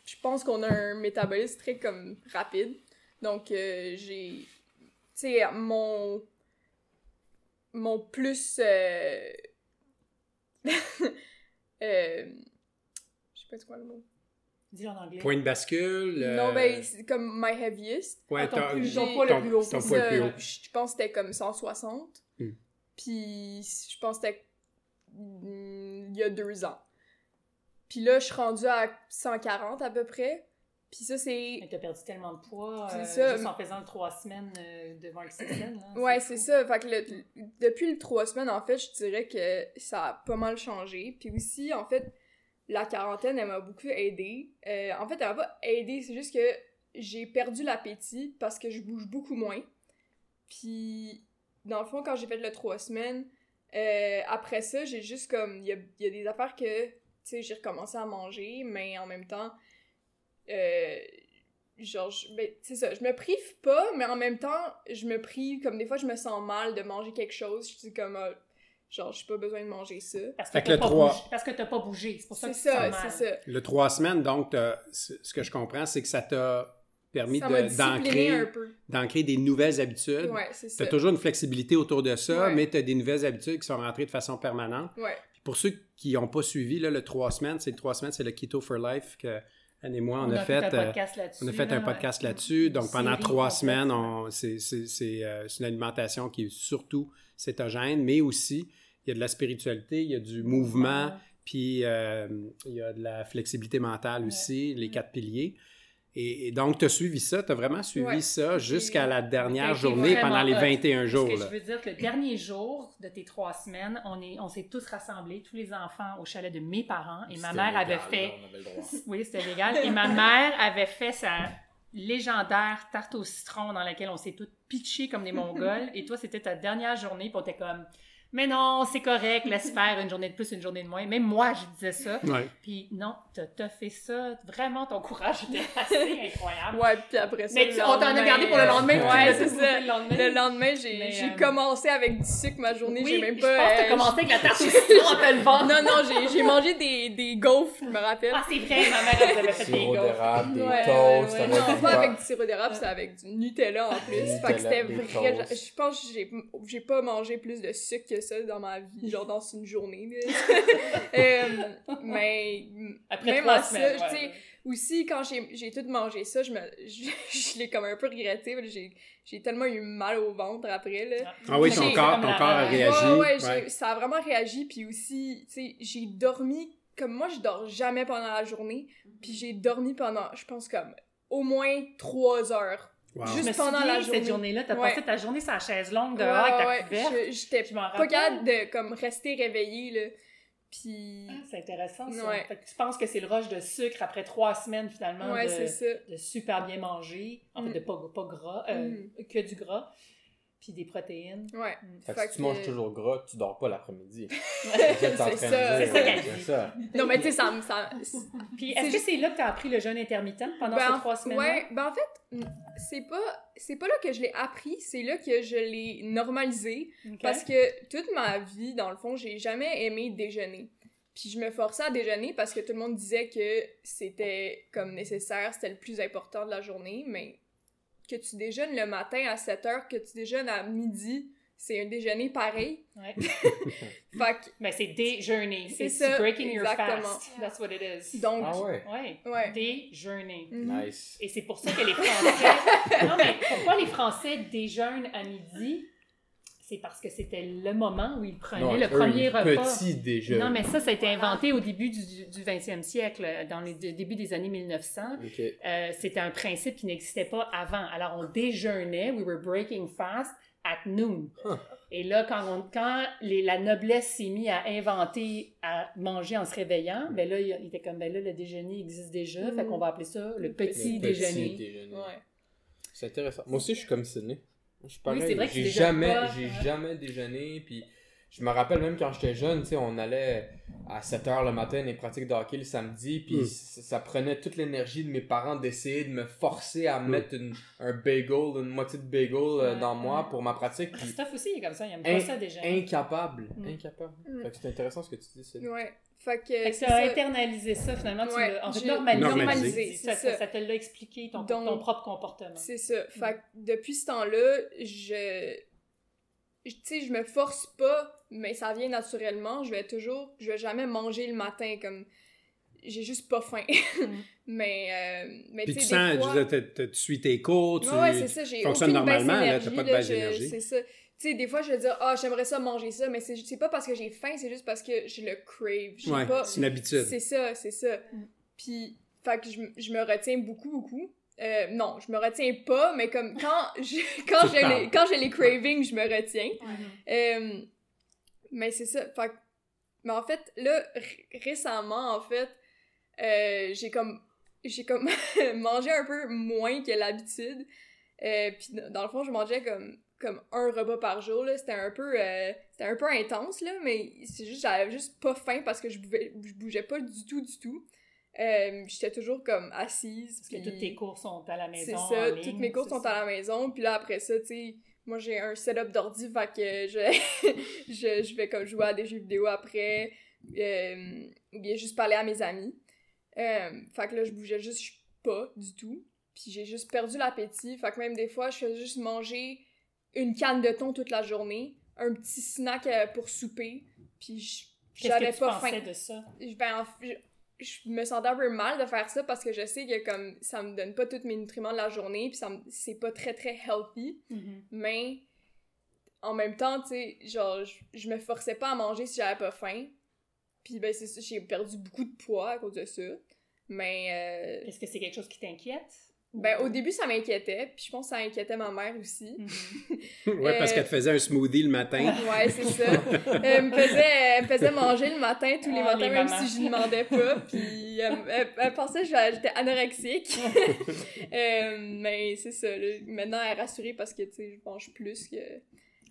Je pense qu'on a un métabolisme très comme rapide. Donc, euh, j'ai. Tu sais, mon. Mon plus. Euh... (laughs) Je sais pas c'est quoi le mot. Dis-le en anglais. Point de bascule. euh, Non, ben, c'est comme my heaviest. ouais, Ah, ton plus- ton ton- poids le plus haut. Ton poids le plus haut. Je pense que c'était comme 160. Hmm. Puis, je pense que c'était. mm, Il y a deux ans. Puis là, je suis rendue à 140 à peu près. Puis ça, c'est. Mais t'as perdu tellement de poids C'est euh, ça. juste en faisant trois semaines euh, devant le système. là. Ouais, c'est ça. Fait que le- depuis le trois semaines, en fait, je dirais que ça a pas mal changé. Puis aussi, en fait, la quarantaine, elle m'a beaucoup aidée. Euh, en fait, elle m'a pas aidée, c'est juste que j'ai perdu l'appétit parce que je bouge beaucoup moins. Puis, dans le fond, quand j'ai fait le trois semaines, euh, après ça, j'ai juste comme. Il y a, des affaires que, tu sais, j'ai recommencé à manger, mais en même temps, euh, genre, je- ben, c'est ça, je me prive pas, mais en même temps, je me prive, comme des fois, je me sens mal de manger quelque chose, je dis comme, ah, genre, j'ai pas besoin de manger ça. Parce que t'as pas bougé. Parce que t'as pas bougé. C'est pour ça C'est que tu te ça, c'est ça. Le trois semaines, donc, ce que je comprends, c'est que ça t'a permis de- d'ancrer d'ancrer des nouvelles habitudes. Ouais, c'est Tu ça. as toujours une flexibilité autour de ça, Ouais. mais tu as des nouvelles habitudes qui sont rentrées de façon permanente. Ouais. Puis pour ceux qui n'ont pas suivi, là, le trois semaines, c'est le trois semaines, c'est le Keto for Life que Anne et moi, on, a, fait. un euh, podcast là-dessus. on a fait un podcast là-dessus. Donc, pendant trois semaines, c'est euh, c'est une alimentation qui est surtout cétogène, mais aussi, il y a de la spiritualité, il y a du mouvement, puis euh, il y a de la flexibilité mentale aussi, les quatre piliers. Et, et donc, tu as suivi ça, tu as vraiment suivi Ouais. ça jusqu'à la dernière journée pendant les hot. 21 jours. Parce que là. je veux dire que le dernier jour de tes trois semaines, on est, on s'est tous rassemblés, tous les enfants, au chalet de mes parents, et ma mère légal, avait fait, on avait le droit. (laughs) oui, c'était légal, et ma mère avait fait sa légendaire tarte au citron dans laquelle on s'est tous pitchés comme des mongols, et toi, c'était ta dernière journée, puis on était comme, mais non, c'est correct, laisse faire une journée de plus, une journée de moins. Même moi, je disais ça. Ouais. Puis non, t'as t'as fait ça. Vraiment, ton courage était assez (laughs) incroyable. Ouais, puis après ça. Mais tu- on t'en a gardé pour le lendemain, Ouais, c'est ça. le lendemain. Le lendemain, j'ai euh, commencé avec du sucre ma journée. Oui, j'ai même je pas. pense que t'as euh, commencé avec la tarte au citron à te le vendre. Non, non, j'ai j'ai mangé des, des gaufres, je me rappelle. Ah, c'est vrai, ma mère, elle avait fait des Sirop gaufres. d'érable, des Ouais, toasts, ouais. Non, pas avec du sirop d'érable, c'est avec du Nutella en plus. Fait que c'était vrai. Je pense que j'ai- j'ai pas mangé plus de sucre que ça dans ma vie, genre (laughs) dans une journée. (laughs) (laughs) Euh, mais Après même trois à semaines, ça, ouais. tu sais, aussi quand j'ai j'ai tout mangé ça, je me je, je l'ai comme un peu regretté. J'ai j'ai tellement eu mal au ventre après là. Ah oui, ton corps, ton corps a réagi. Ouais, ouais, j'ai- Ouais. ça a vraiment réagi. Puis aussi, tu sais, j'ai dormi. Comme moi, je dors jamais pendant la journée. Puis j'ai dormi pendant, je pense, comme au moins trois heures. Wow. Juste Je me pendant souviens, la journée. cette journée-là, t'as Ouais. passé ta journée sur la chaise longue Ouais, dehors avec ta ouais, couverte. je- J'étais pas capable de comme rester réveillée, là. Puis. Ah, c'est intéressant, ça. Ouais. Fait que tu penses que c'est le rush de sucre après trois semaines, finalement, ouais, de, c'est ça. de super bien manger. En fait, Mm. de pas, pas gras, euh, Mm. que du gras, puis des protéines. Ouais. Mm. Fait que Fait si tu que- manges toujours gras, tu dors pas l'après-midi. (laughs) C'est ça. C'est ça qu'elle dit. C'est ça. Non, mais tu sais, ça me. Ça... Puis est-ce que juste- c'est là que tu as appris le jeûne intermittent pendant Ben, ces trois semaines Ouais, ben en fait, c'est pas. C'est pas là que je l'ai appris, c'est là que je l'ai normalisé. Parce que toute ma vie, dans le fond, j'ai jamais aimé déjeuner. Puis je me forçais à déjeuner parce que tout le monde disait que c'était comme nécessaire, c'était le plus important de la journée, mais que tu déjeunes le matin à 7 heures, que tu déjeunes à midi, c'est un déjeuner pareil. Ouais. (laughs) Fait que, Ben, c'est déjeuner. C'est It's ça, breaking your exactement. fast. That's what it is. donc, Ah ouais. Ouais. ouais. Déjeuner. Mhm. Nice. Et c'est pour ça que les Français. (laughs) non, mais pourquoi les Français déjeunent à midi? C'est parce que c'était le moment où ils prenaient Non, le eux, premier repas. Petit déjeuner. Non, mais ça, ça a été inventé au début du, du 20e siècle, dans les dé- début des années 1900. Ok. Euh, c'était un principe qui n'existait pas avant. Alors, on déjeunait, we were breaking fast at noon. Huh. Et là, quand, on- quand les- la noblesse s'est mise à inventer à manger en se réveillant, ben là, il il était comme, ben là, le déjeuner existe déjà, fait Mm. qu'on va appeler ça le Le petit, Le déjeuner. déjeuner. Ouais. C'est intéressant. Moi aussi, je suis comme Sydney. Je suis pareil. Oui, c'est vrai que j'ai jamais, pas, j'ai ouais. jamais déjeuné. Puis je me rappelle même quand j'étais jeune, tu sais, on allait à 7 h le matin les pratiques de hockey le samedi. Puis Mm. ça, ça prenait toute l'énergie de mes parents d'essayer de me forcer à Mm. mettre une- un bagel, une moitié de bagel euh, Ouais, dans moi pour ma pratique. Puis Christophe aussi, il est comme ça, il aime In- ça déjà. incapable. Mm. Incapable. Mm. Fait que c'est intéressant ce que tu dis. Ouais. Fait que. Fait que c'est tu as ça. internalisé ça, finalement, tu Ouais, l'as en fait normalisé. normalisé, Ça, ça, ça. te l'a expliqué, ton, Donc, ton propre comportement. C'est ça. Fait que depuis ce temps-là, je. je- Tu sais, je me force pas, mais ça vient naturellement. Je vais toujours. Je vais jamais manger le matin comme. J'ai juste pas faim. (laughs) mais. euh, mais Puis tu sens, fois. tu suis tes cours, tu Ouais, ouais, c'est ça, fonctionnes aucune normalement, là, t'as pas de baisse d'énergie. C'est ça. Tu sais, des fois, je vais dire, ah, j'aimerais ça manger ça, mais c'est c'est pas parce que j'ai faim, c'est juste parce que je le crave. J'ai Ouais, pas... c'est une habitude. C'est ça, c'est ça. Mm. Puis, fait que je, je me retiens beaucoup, beaucoup. Euh, non, je me retiens pas, mais comme quand je- (laughs) quand Tu j'ai les, quand j'ai les cravings, je me retiens. Mhm. Euh, mais c'est ça. Fait que- mais en fait, là, récemment, en fait, euh, j'ai comme j'ai comme (laughs) mangé un peu moins que l'habitude. Euh, puis dans le fond, je mangeais comme comme un repas par jour là, c'était un peu euh, c'était un peu intense là, mais c'est juste j'avais juste pas faim parce que je bougeais je bougeais pas du tout du tout. Euh, j'étais toujours comme assise Parce que toutes tes cours sont à la maison. c'est ça, en ligne, toutes mes courses c'est sont ça. à la maison, puis là après ça, tu sais, moi j'ai un setup d'ordi, fait que je, (laughs) je, je vais comme jouer à des jeux vidéo après, euh, ou bien juste parler à mes amis. Euh, fait que là, je bougeais juste pas du tout, puis j'ai juste perdu l'appétit, fait que même des fois, je faisais juste manger une canne de thon toute la journée, un petit snack euh, pour souper, puis je- Qu'est-ce j'avais que tu pas pensais faim. de ça? je- ben, en- je, je me sentais un peu mal de faire ça parce que je sais que comme ça me donne pas tous mes nutriments de la journée puis ça c'est pas très très healthy. Mais en même temps tu sais genre je, je me forçais pas à manger si j'avais pas faim. Puis ben c'est ça j'ai perdu beaucoup de poids à cause de ça. Mais, euh, Est-ce que c'est quelque chose qui t'inquiète? Ben, au début, ça m'inquiétait, puis je pense que ça inquiétait ma mère aussi. (laughs) ouais, parce Euh, qu'elle te faisait un smoothie le matin. (laughs) Ouais, c'est ça. Elle me, faisait, elle me faisait manger le matin, tous les Ah, matins, les même mamans. si je lui demandais pas. Puis elle, elle- elle pensait que j'étais anorexique. (laughs) Euh, mais c'est ça. là. Maintenant, elle est rassurée parce que, tu sais, je mange plus que...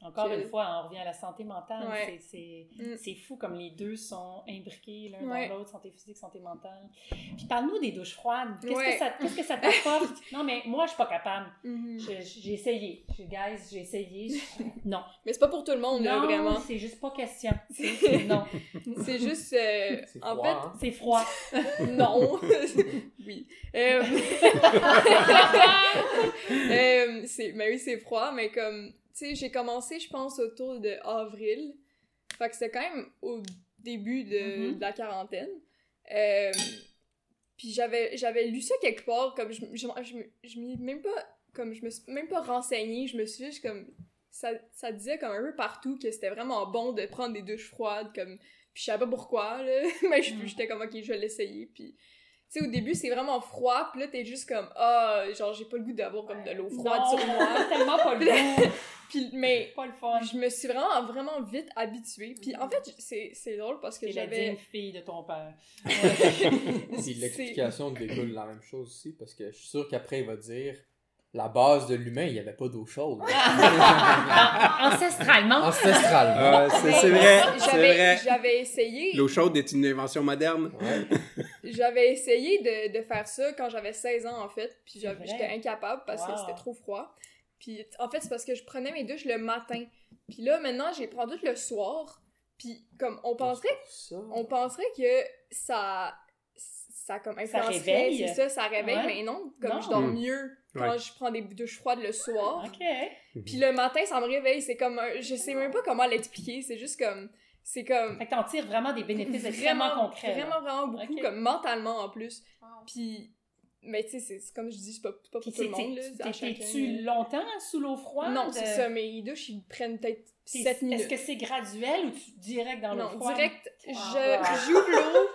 Encore une fois, on revient à la santé mentale. Ouais. C'est- C'est Mm. c'est fou comme les deux sont imbriqués l'un Ouais. dans l'autre, santé physique, santé mentale. Puis parle-nous des douches froides. Qu'est-ce Ouais. que ça qu'est-ce que ça t'apporte? (laughs) non, mais moi, je suis pas capable. Mhm. Je- J'ai essayé. Je, guys, j'ai essayé. Je- (laughs) Non. Mais c'est pas pour tout le monde, là, non, vraiment. c'est juste pas question. (laughs) C'est- non. C'est juste... euh, C'est en froid, fait, hein? C'est froid. Non. oui. Euh... euh, c'est... Mais oui, c'est froid, mais comme... Tu sais, j'ai commencé, je pense, autour de avril. Fait que c'était quand même au début de, Mhm. de la quarantaine. Euh, Puis j'avais, j'avais lu ça quelque part, comme je, je, je, même pas... Comme je me suis même pas renseignée, je me suis juste comme... Ça, ça disait comme un peu partout que c'était vraiment bon de prendre des douches froides, comme... Puis je savais pas pourquoi, là. (laughs) Mais je- Mm. j'étais comme, ok, je vais l'essayer. Puis, tu sais, au début, c'est vraiment froid. Puis là, t'es juste comme, ah, genre, j'ai pas le goût d'avoir comme de l'eau froide Non, sur moi. (laughs) tellement pas le goût. (laughs) Puis, mais Pas le fun. je me suis vraiment, vraiment vite habituée. Puis en fait, c'est c'est drôle parce que j'avais. digne fille de ton père. (laughs) Puis c'est- l'explication découle de la même chose aussi, parce que je suis sûr qu'après, il va dire la base de l'humain, il n'y avait pas d'eau chaude. (laughs) (laughs) Ancestralement. Ancestralement. C'est c'est vrai, c'est J'avais vrai. j'avais essayé. L'eau chaude est une invention moderne. Ouais. J'avais essayé de, de faire ça quand j'avais 16 ans, en fait, puis j'étais incapable parce Wow. que c'était trop froid. Puis en fait, c'est parce que je prenais mes douches le matin. Puis là, maintenant, j'ai prends toutes le soir. Puis comme, on penserait, Ça. on penserait que ça... Ça comme influencerait, réveille? c'est ça, ça réveille, Ouais. mais non, comme Non. je dors Mm. mieux quand Ouais. je prends des douches froides le soir. OK. Puis le matin, ça me réveille, c'est comme, un- je sais même pas comment l'expliquer, c'est juste comme, c'est comme, Fait que t'en tires vraiment des bénéfices extrêmement concrets. Vraiment, vraiment beaucoup, comme mentalement en plus. Wow. Puis, mais tu sais, c'est- comme je dis, c'est pas, pas pour tout le monde, T'es-tu longtemps sous l'eau froide? Non, c'est ça, mes douches, ils prennent peut-être Puis 7 minutes. Est-ce que c'est graduel ou tu direct dans l'eau Non, froide? direct, Wow. je j'ouvre l'eau,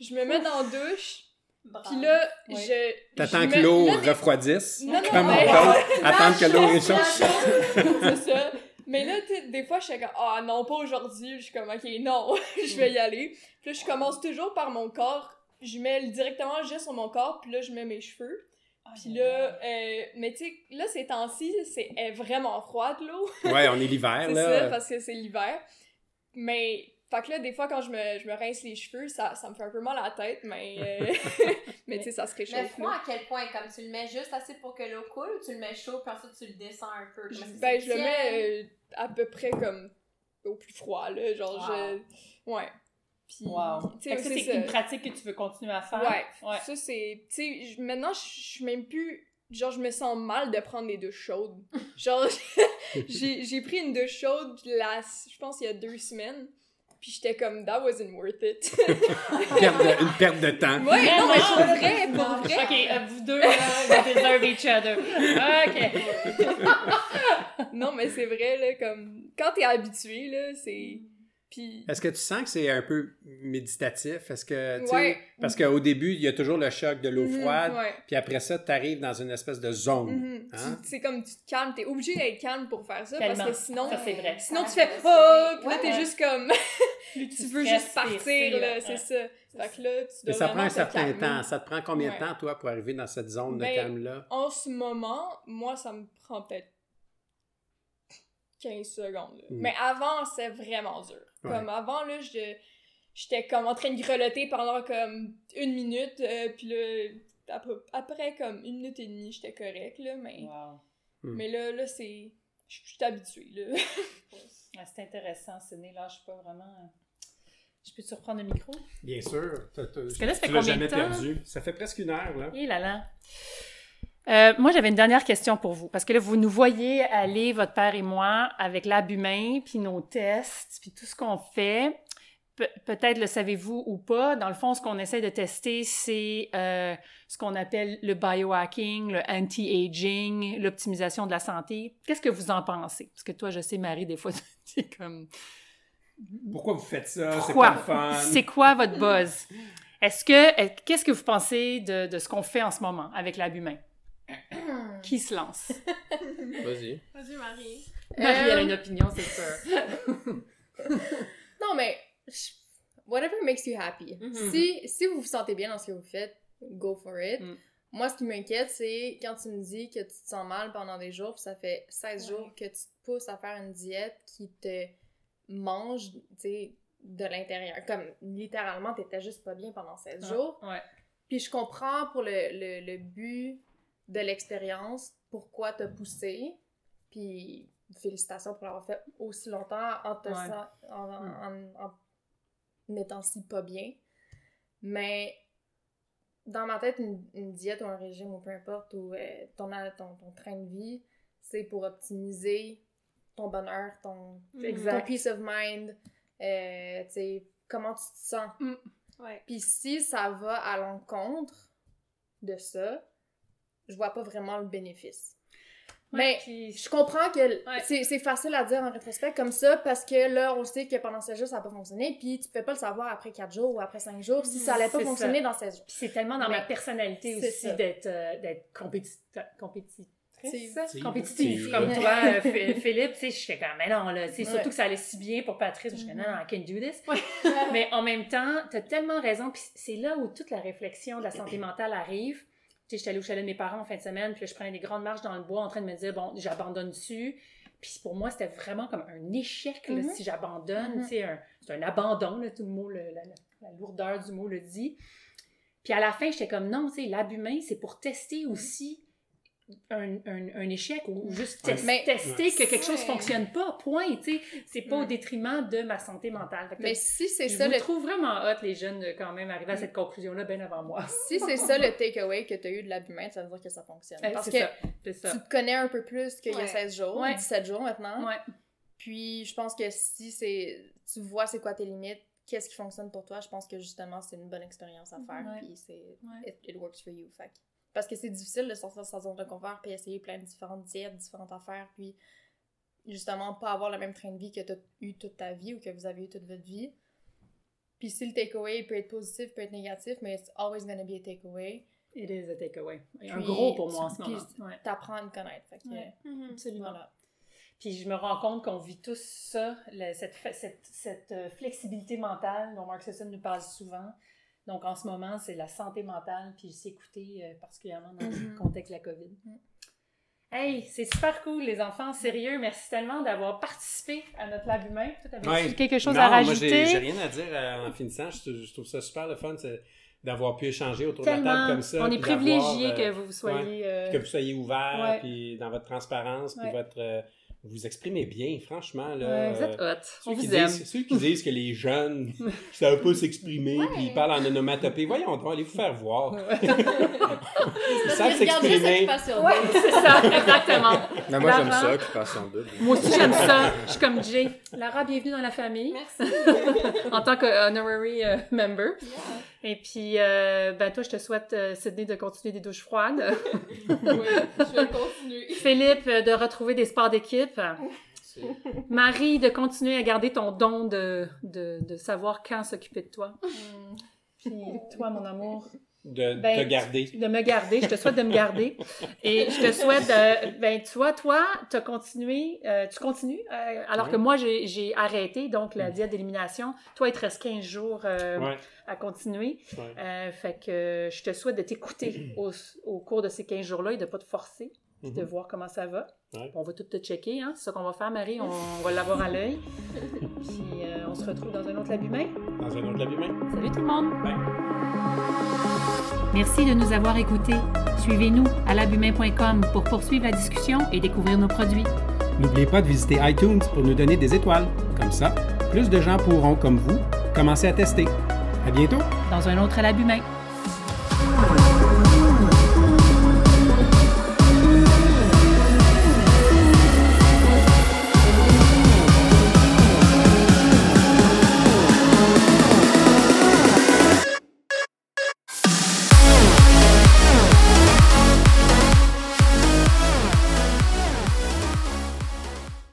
je me mets dans la douche, puis là, Ouais. je... T'attends que l'eau là, refroidisse. Non, non, Comme mais-. (laughs) Attendre que l'eau réchauffe. c'est ça. Mais là, tu sais, des fois, je suis comme, ah non, pas aujourd'hui. Je suis comme, ok, non, (laughs) je vais y aller. Puis là, je commence toujours par mon corps. Je mets directement le geste sur mon corps, puis là, je mets mes cheveux. Puis là, euh, mais tu sais, là, ces temps-ci, c'est elle est vraiment froide, l'eau. Ouais, on est l'hiver, (laughs) C'est ça, là. parce que c'est l'hiver. Mais, fait que là, des fois, quand je me, je me rince les cheveux, ça, ça me fait un peu mal à la tête, mais, (laughs) euh, (laughs) mais tu sais, ça se Mais réchauffe. froid là. à quel point? Comme tu le mets juste assez pour que l'eau coule ou tu le mets chaud puis ensuite tu le descends un peu? Que Ben, je le mets euh, à peu près comme au plus froid, là. Genre, je. Ouais. Puis. Wow. ça, c'est une pratique que tu veux continuer à faire? Ouais. Ouais. Ça, c'est. Tu sais, je- maintenant, je je suis même plus. Genre, je me sens mal de prendre des douches chaudes. (laughs) Genre, j'ai j'ai pris une douche chaude, la, je pense, il y a deux semaines. Puis j'étais comme, that wasn't worth it. Une (laughs) perte de, une perte de temps. ouais, non, mais pour Vraiment? vrai, pour vrai. OK, euh, vous deux, là, you deserve each other. OK. (laughs) Non, mais c'est vrai, là, comme. Quand t'es habitué, là, c'est. Puis. Est-ce que tu sens que c'est un peu méditatif? Est-ce que, tu Ouais. parce qu'au début, il y a toujours le choc de l'eau Mhm, froide, ouais. puis après ça, tu arrives dans une espèce de zone. Mhm. Hein? Tu- C'est comme tu te calmes, t'es obligé d'être calme pour faire ça Tellement. parce que sinon, Ça, c'est vrai. sinon tu fais va oh, se puis là Ouais, t'es juste comme (laughs) tu veux juste partir là, c'est ça. Fait que là tu ça prend un te certain calmer. temps. Ça te prend combien de temps, toi, pour arriver dans cette zone de Ben, calme-là? En ce moment, moi ça me prend peut-être 15 secondes. là. Mm. Mais avant, c'est vraiment dur. Ouais. Comme avant là, je j'étais comme en train de grelotter pendant comme une minute euh, puis là après, après comme une minute et demie, j'étais correct là, mais Wow. Mm. mais là là c'est je suis habituée là. (laughs) Ouais, c'est intéressant, Sidney. Là, je suis pas vraiment... Je peux-tu reprendre le micro? Bien sûr. que là, ça fait combien de jamais temps? perdu. Ça fait presque une heure, là. Et là là. Euh, moi, j'avais une dernière question pour vous. Parce que là, vous nous voyez aller, votre père et moi, avec l'albumin, puis nos tests, puis tout ce qu'on fait. Pe- Peut-être le savez-vous ou pas. Dans le fond, ce qu'on essaie de tester, c'est euh, ce qu'on appelle le biohacking, le anti-aging, l'optimisation de la santé. Qu'est-ce que vous en pensez? Parce que toi, je sais, Marie, des fois, (laughs) tu es comme... Pourquoi vous faites ça? C'est pas fun. (laughs) C'est quoi votre buzz? Est-ce que, est- qu'est-ce que vous pensez de, de ce qu'on fait en ce moment avec l'albumin? (coughs) Qui se lance? (laughs) Vas-y. Vas-y, Marie. Marie, elle a Euh, une opinion, c'est sûr. (laughs) Non, mais whatever makes you happy. Mhm. si, si vous vous sentez bien dans ce que vous faites, go for it. Mm. Moi, ce qui m'inquiète, c'est quand tu me dis que tu te sens mal pendant des jours, puis ça fait 16 Ouais. jours que tu te pousses à faire une diète qui te mange, tu sais, de l'intérieur. Comme, littéralement, t'étais juste pas bien pendant 16 jours. Ouais. Puis je comprends pour le, le, le but de l'expérience, pourquoi t'as poussé. Puis félicitations pour l'avoir fait aussi longtemps en te Ouais. sent- en, en, en, en étant si pas bien. Mais dans ma tête, une, une diète ou un régime ou peu importe, ou euh, ton, ton, ton train de vie, c'est pour optimiser ton bonheur, ton, ton Exact. peace of mind, euh, tu sais, comment tu te sens. Ouais. Puis si ça va à l'encontre de ça, je vois pas vraiment le bénéfice. Mais Puis- je comprends que Ouais. c'est c'est facile à dire en rétrospect comme ça parce que là, on sait que pendant 16 jours, ça n'a pas fonctionné. Puis tu peux pas le savoir après 4 jours ou après 5 jours si ça allait pas fonctionner ça. dans 16 jours. Puis c'est tellement dans ma personnalité aussi d'être euh, d'être Compétitive, C'est- comme toi, euh, (laughs) Ph- Philippe, tu sais, je fais comme, mais non, là, tu sais, surtout Ouais. que ça allait si bien pour Patrice, je fais, non, non, I can do this. Ouais. mais en même temps, t'as tellement raison, puis c'est là où toute la réflexion de la santé mentale arrive. Sais, j'étais allée au chalet de mes parents en fin de semaine, puis là, je prenais des grandes marches dans le bois en train de me dire, bon, j'abandonne dessus. Puis pour moi, c'était vraiment comme un échec, là, Mhm. si j'abandonne. Mhm. Sais, un- c'est un abandon, là, tout le mot, le- la, lourdeur du mot le dit. Puis à la fin, j'étais comme, non, tu sais, l'abhumain, c'est pour tester aussi un, un- un échec ou, juste Mais- tester que quelque chose fonctionne pas, point, tu sais. C'est pas au détriment de ma santé mentale. Fait que Mais si c'est je ça vous le trouve vraiment hot, les jeunes, de quand même arriver à cette conclusion-là bien avant moi. (laughs) si c'est ça le takeaway que tu as eu de l'abhumain, ça veut dire que ça fonctionne. Parce c'est que ça, c'est ça. tu te connais un peu plus qu'il y a Ouais. 16 jours, Ouais. 17 jours maintenant. Ouais. Puis je pense que si c'est tu vois c'est quoi tes limites, qu'est-ce qui fonctionne pour toi, je pense que justement c'est une bonne expérience à faire Ouais. puis c'est Ouais. it, it works for you. Fait que- parce que c'est difficile de sortir de sa zone de confort puis essayer plein de différentes diètes, différentes affaires puis justement pas avoir le même train de vie que tu as eu toute ta vie ou que vous avez eu toute votre vie. Puis si le takeaway peut être positif, peut être négatif, mais it's always gonna be a takeaway. It is a takeaway. Un gros pour moi en ce tu- moment. puis Ouais. T'apprends à me connaître. Fait que, Ouais. Mhm. Absolument. voilà. Puis je me rends compte qu'on vit tous ça, le- cette, cette, cette, euh, flexibilité mentale dont Mark Sisson nous parle souvent. Donc en ce moment, c'est la santé mentale, puis s'y écouter euh, particulièrement dans le Mhm. contexte de la COVID. Mhm. Hey, c'est super cool, les enfants, sérieux. Merci tellement d'avoir participé à notre lab humain. T'avais Ouais. quelque chose non, à moi, rajouter? j'ai j'ai rien à dire euh, en finissant. Je, je trouve ça super le fun d'avoir pu échanger autour de la table comme ça. On est d'avoir, privilégiés euh, que vous soyez. euh, que vous soyez ouvert, Ouais. puis dans votre transparence, puis Ouais. votre. Vous exprimez bien, franchement. Là, ouais, vous êtes euh, hot. ceux On qui vous aime. disent- Ceux qui disent que les jeunes (laughs) ne savent pas s'exprimer, puis ils parlent en onomatopée, voyons donc, allez vous faire voir. (laughs) Ils savent s'exprimer. Ouais, c'est ça, exactement. Mais moi, j'aime ça, Occupation double. Moi aussi, j'aime ça. Je suis comme Jay. Lara, bienvenue dans la famille. Merci. (laughs) en tant qu'honorary euh, member. Et puis, euh, ben, toi, je te souhaite, euh, Sydney, de continuer des douches froides. (laughs) (laughs) Oui, je vais continuer. Philippe, euh, de retrouver des sports d'équipe. (laughs) Marie, de continuer à garder ton don de, de, de savoir quand s'occuper de toi. Puis toi, mon amour, De Ben, te garder. de me garder. Je te souhaite de me garder. Et je te souhaite de... Ben, tu vois, toi, tu as continué, euh, tu continues, euh, alors que moi, j'ai arrêté, donc la diète d'élimination. Toi, il te reste 15 jours euh, à continuer. Euh, fait que euh, je te souhaite de t'écouter (clears throat) au, au cours de ces 15 jours-là et de pas te forcer, puis de Mhm. voir comment ça va. On va tout te checker, hein? c'est ça qu'on va faire, Marie. On, on va l'avoir à l'œil. Puis euh, on se retrouve dans un autre lab humain. Dans un autre lab humain. Salut tout le monde! Merci de nous avoir écoutés. Suivez-nous à labumain.com pour poursuivre la discussion et découvrir nos produits. N'oubliez pas de visiter iTunes pour nous donner des étoiles. Comme ça, plus de gens pourront, comme vous, commencer à tester. À bientôt! Dans un autre à l'abhumain.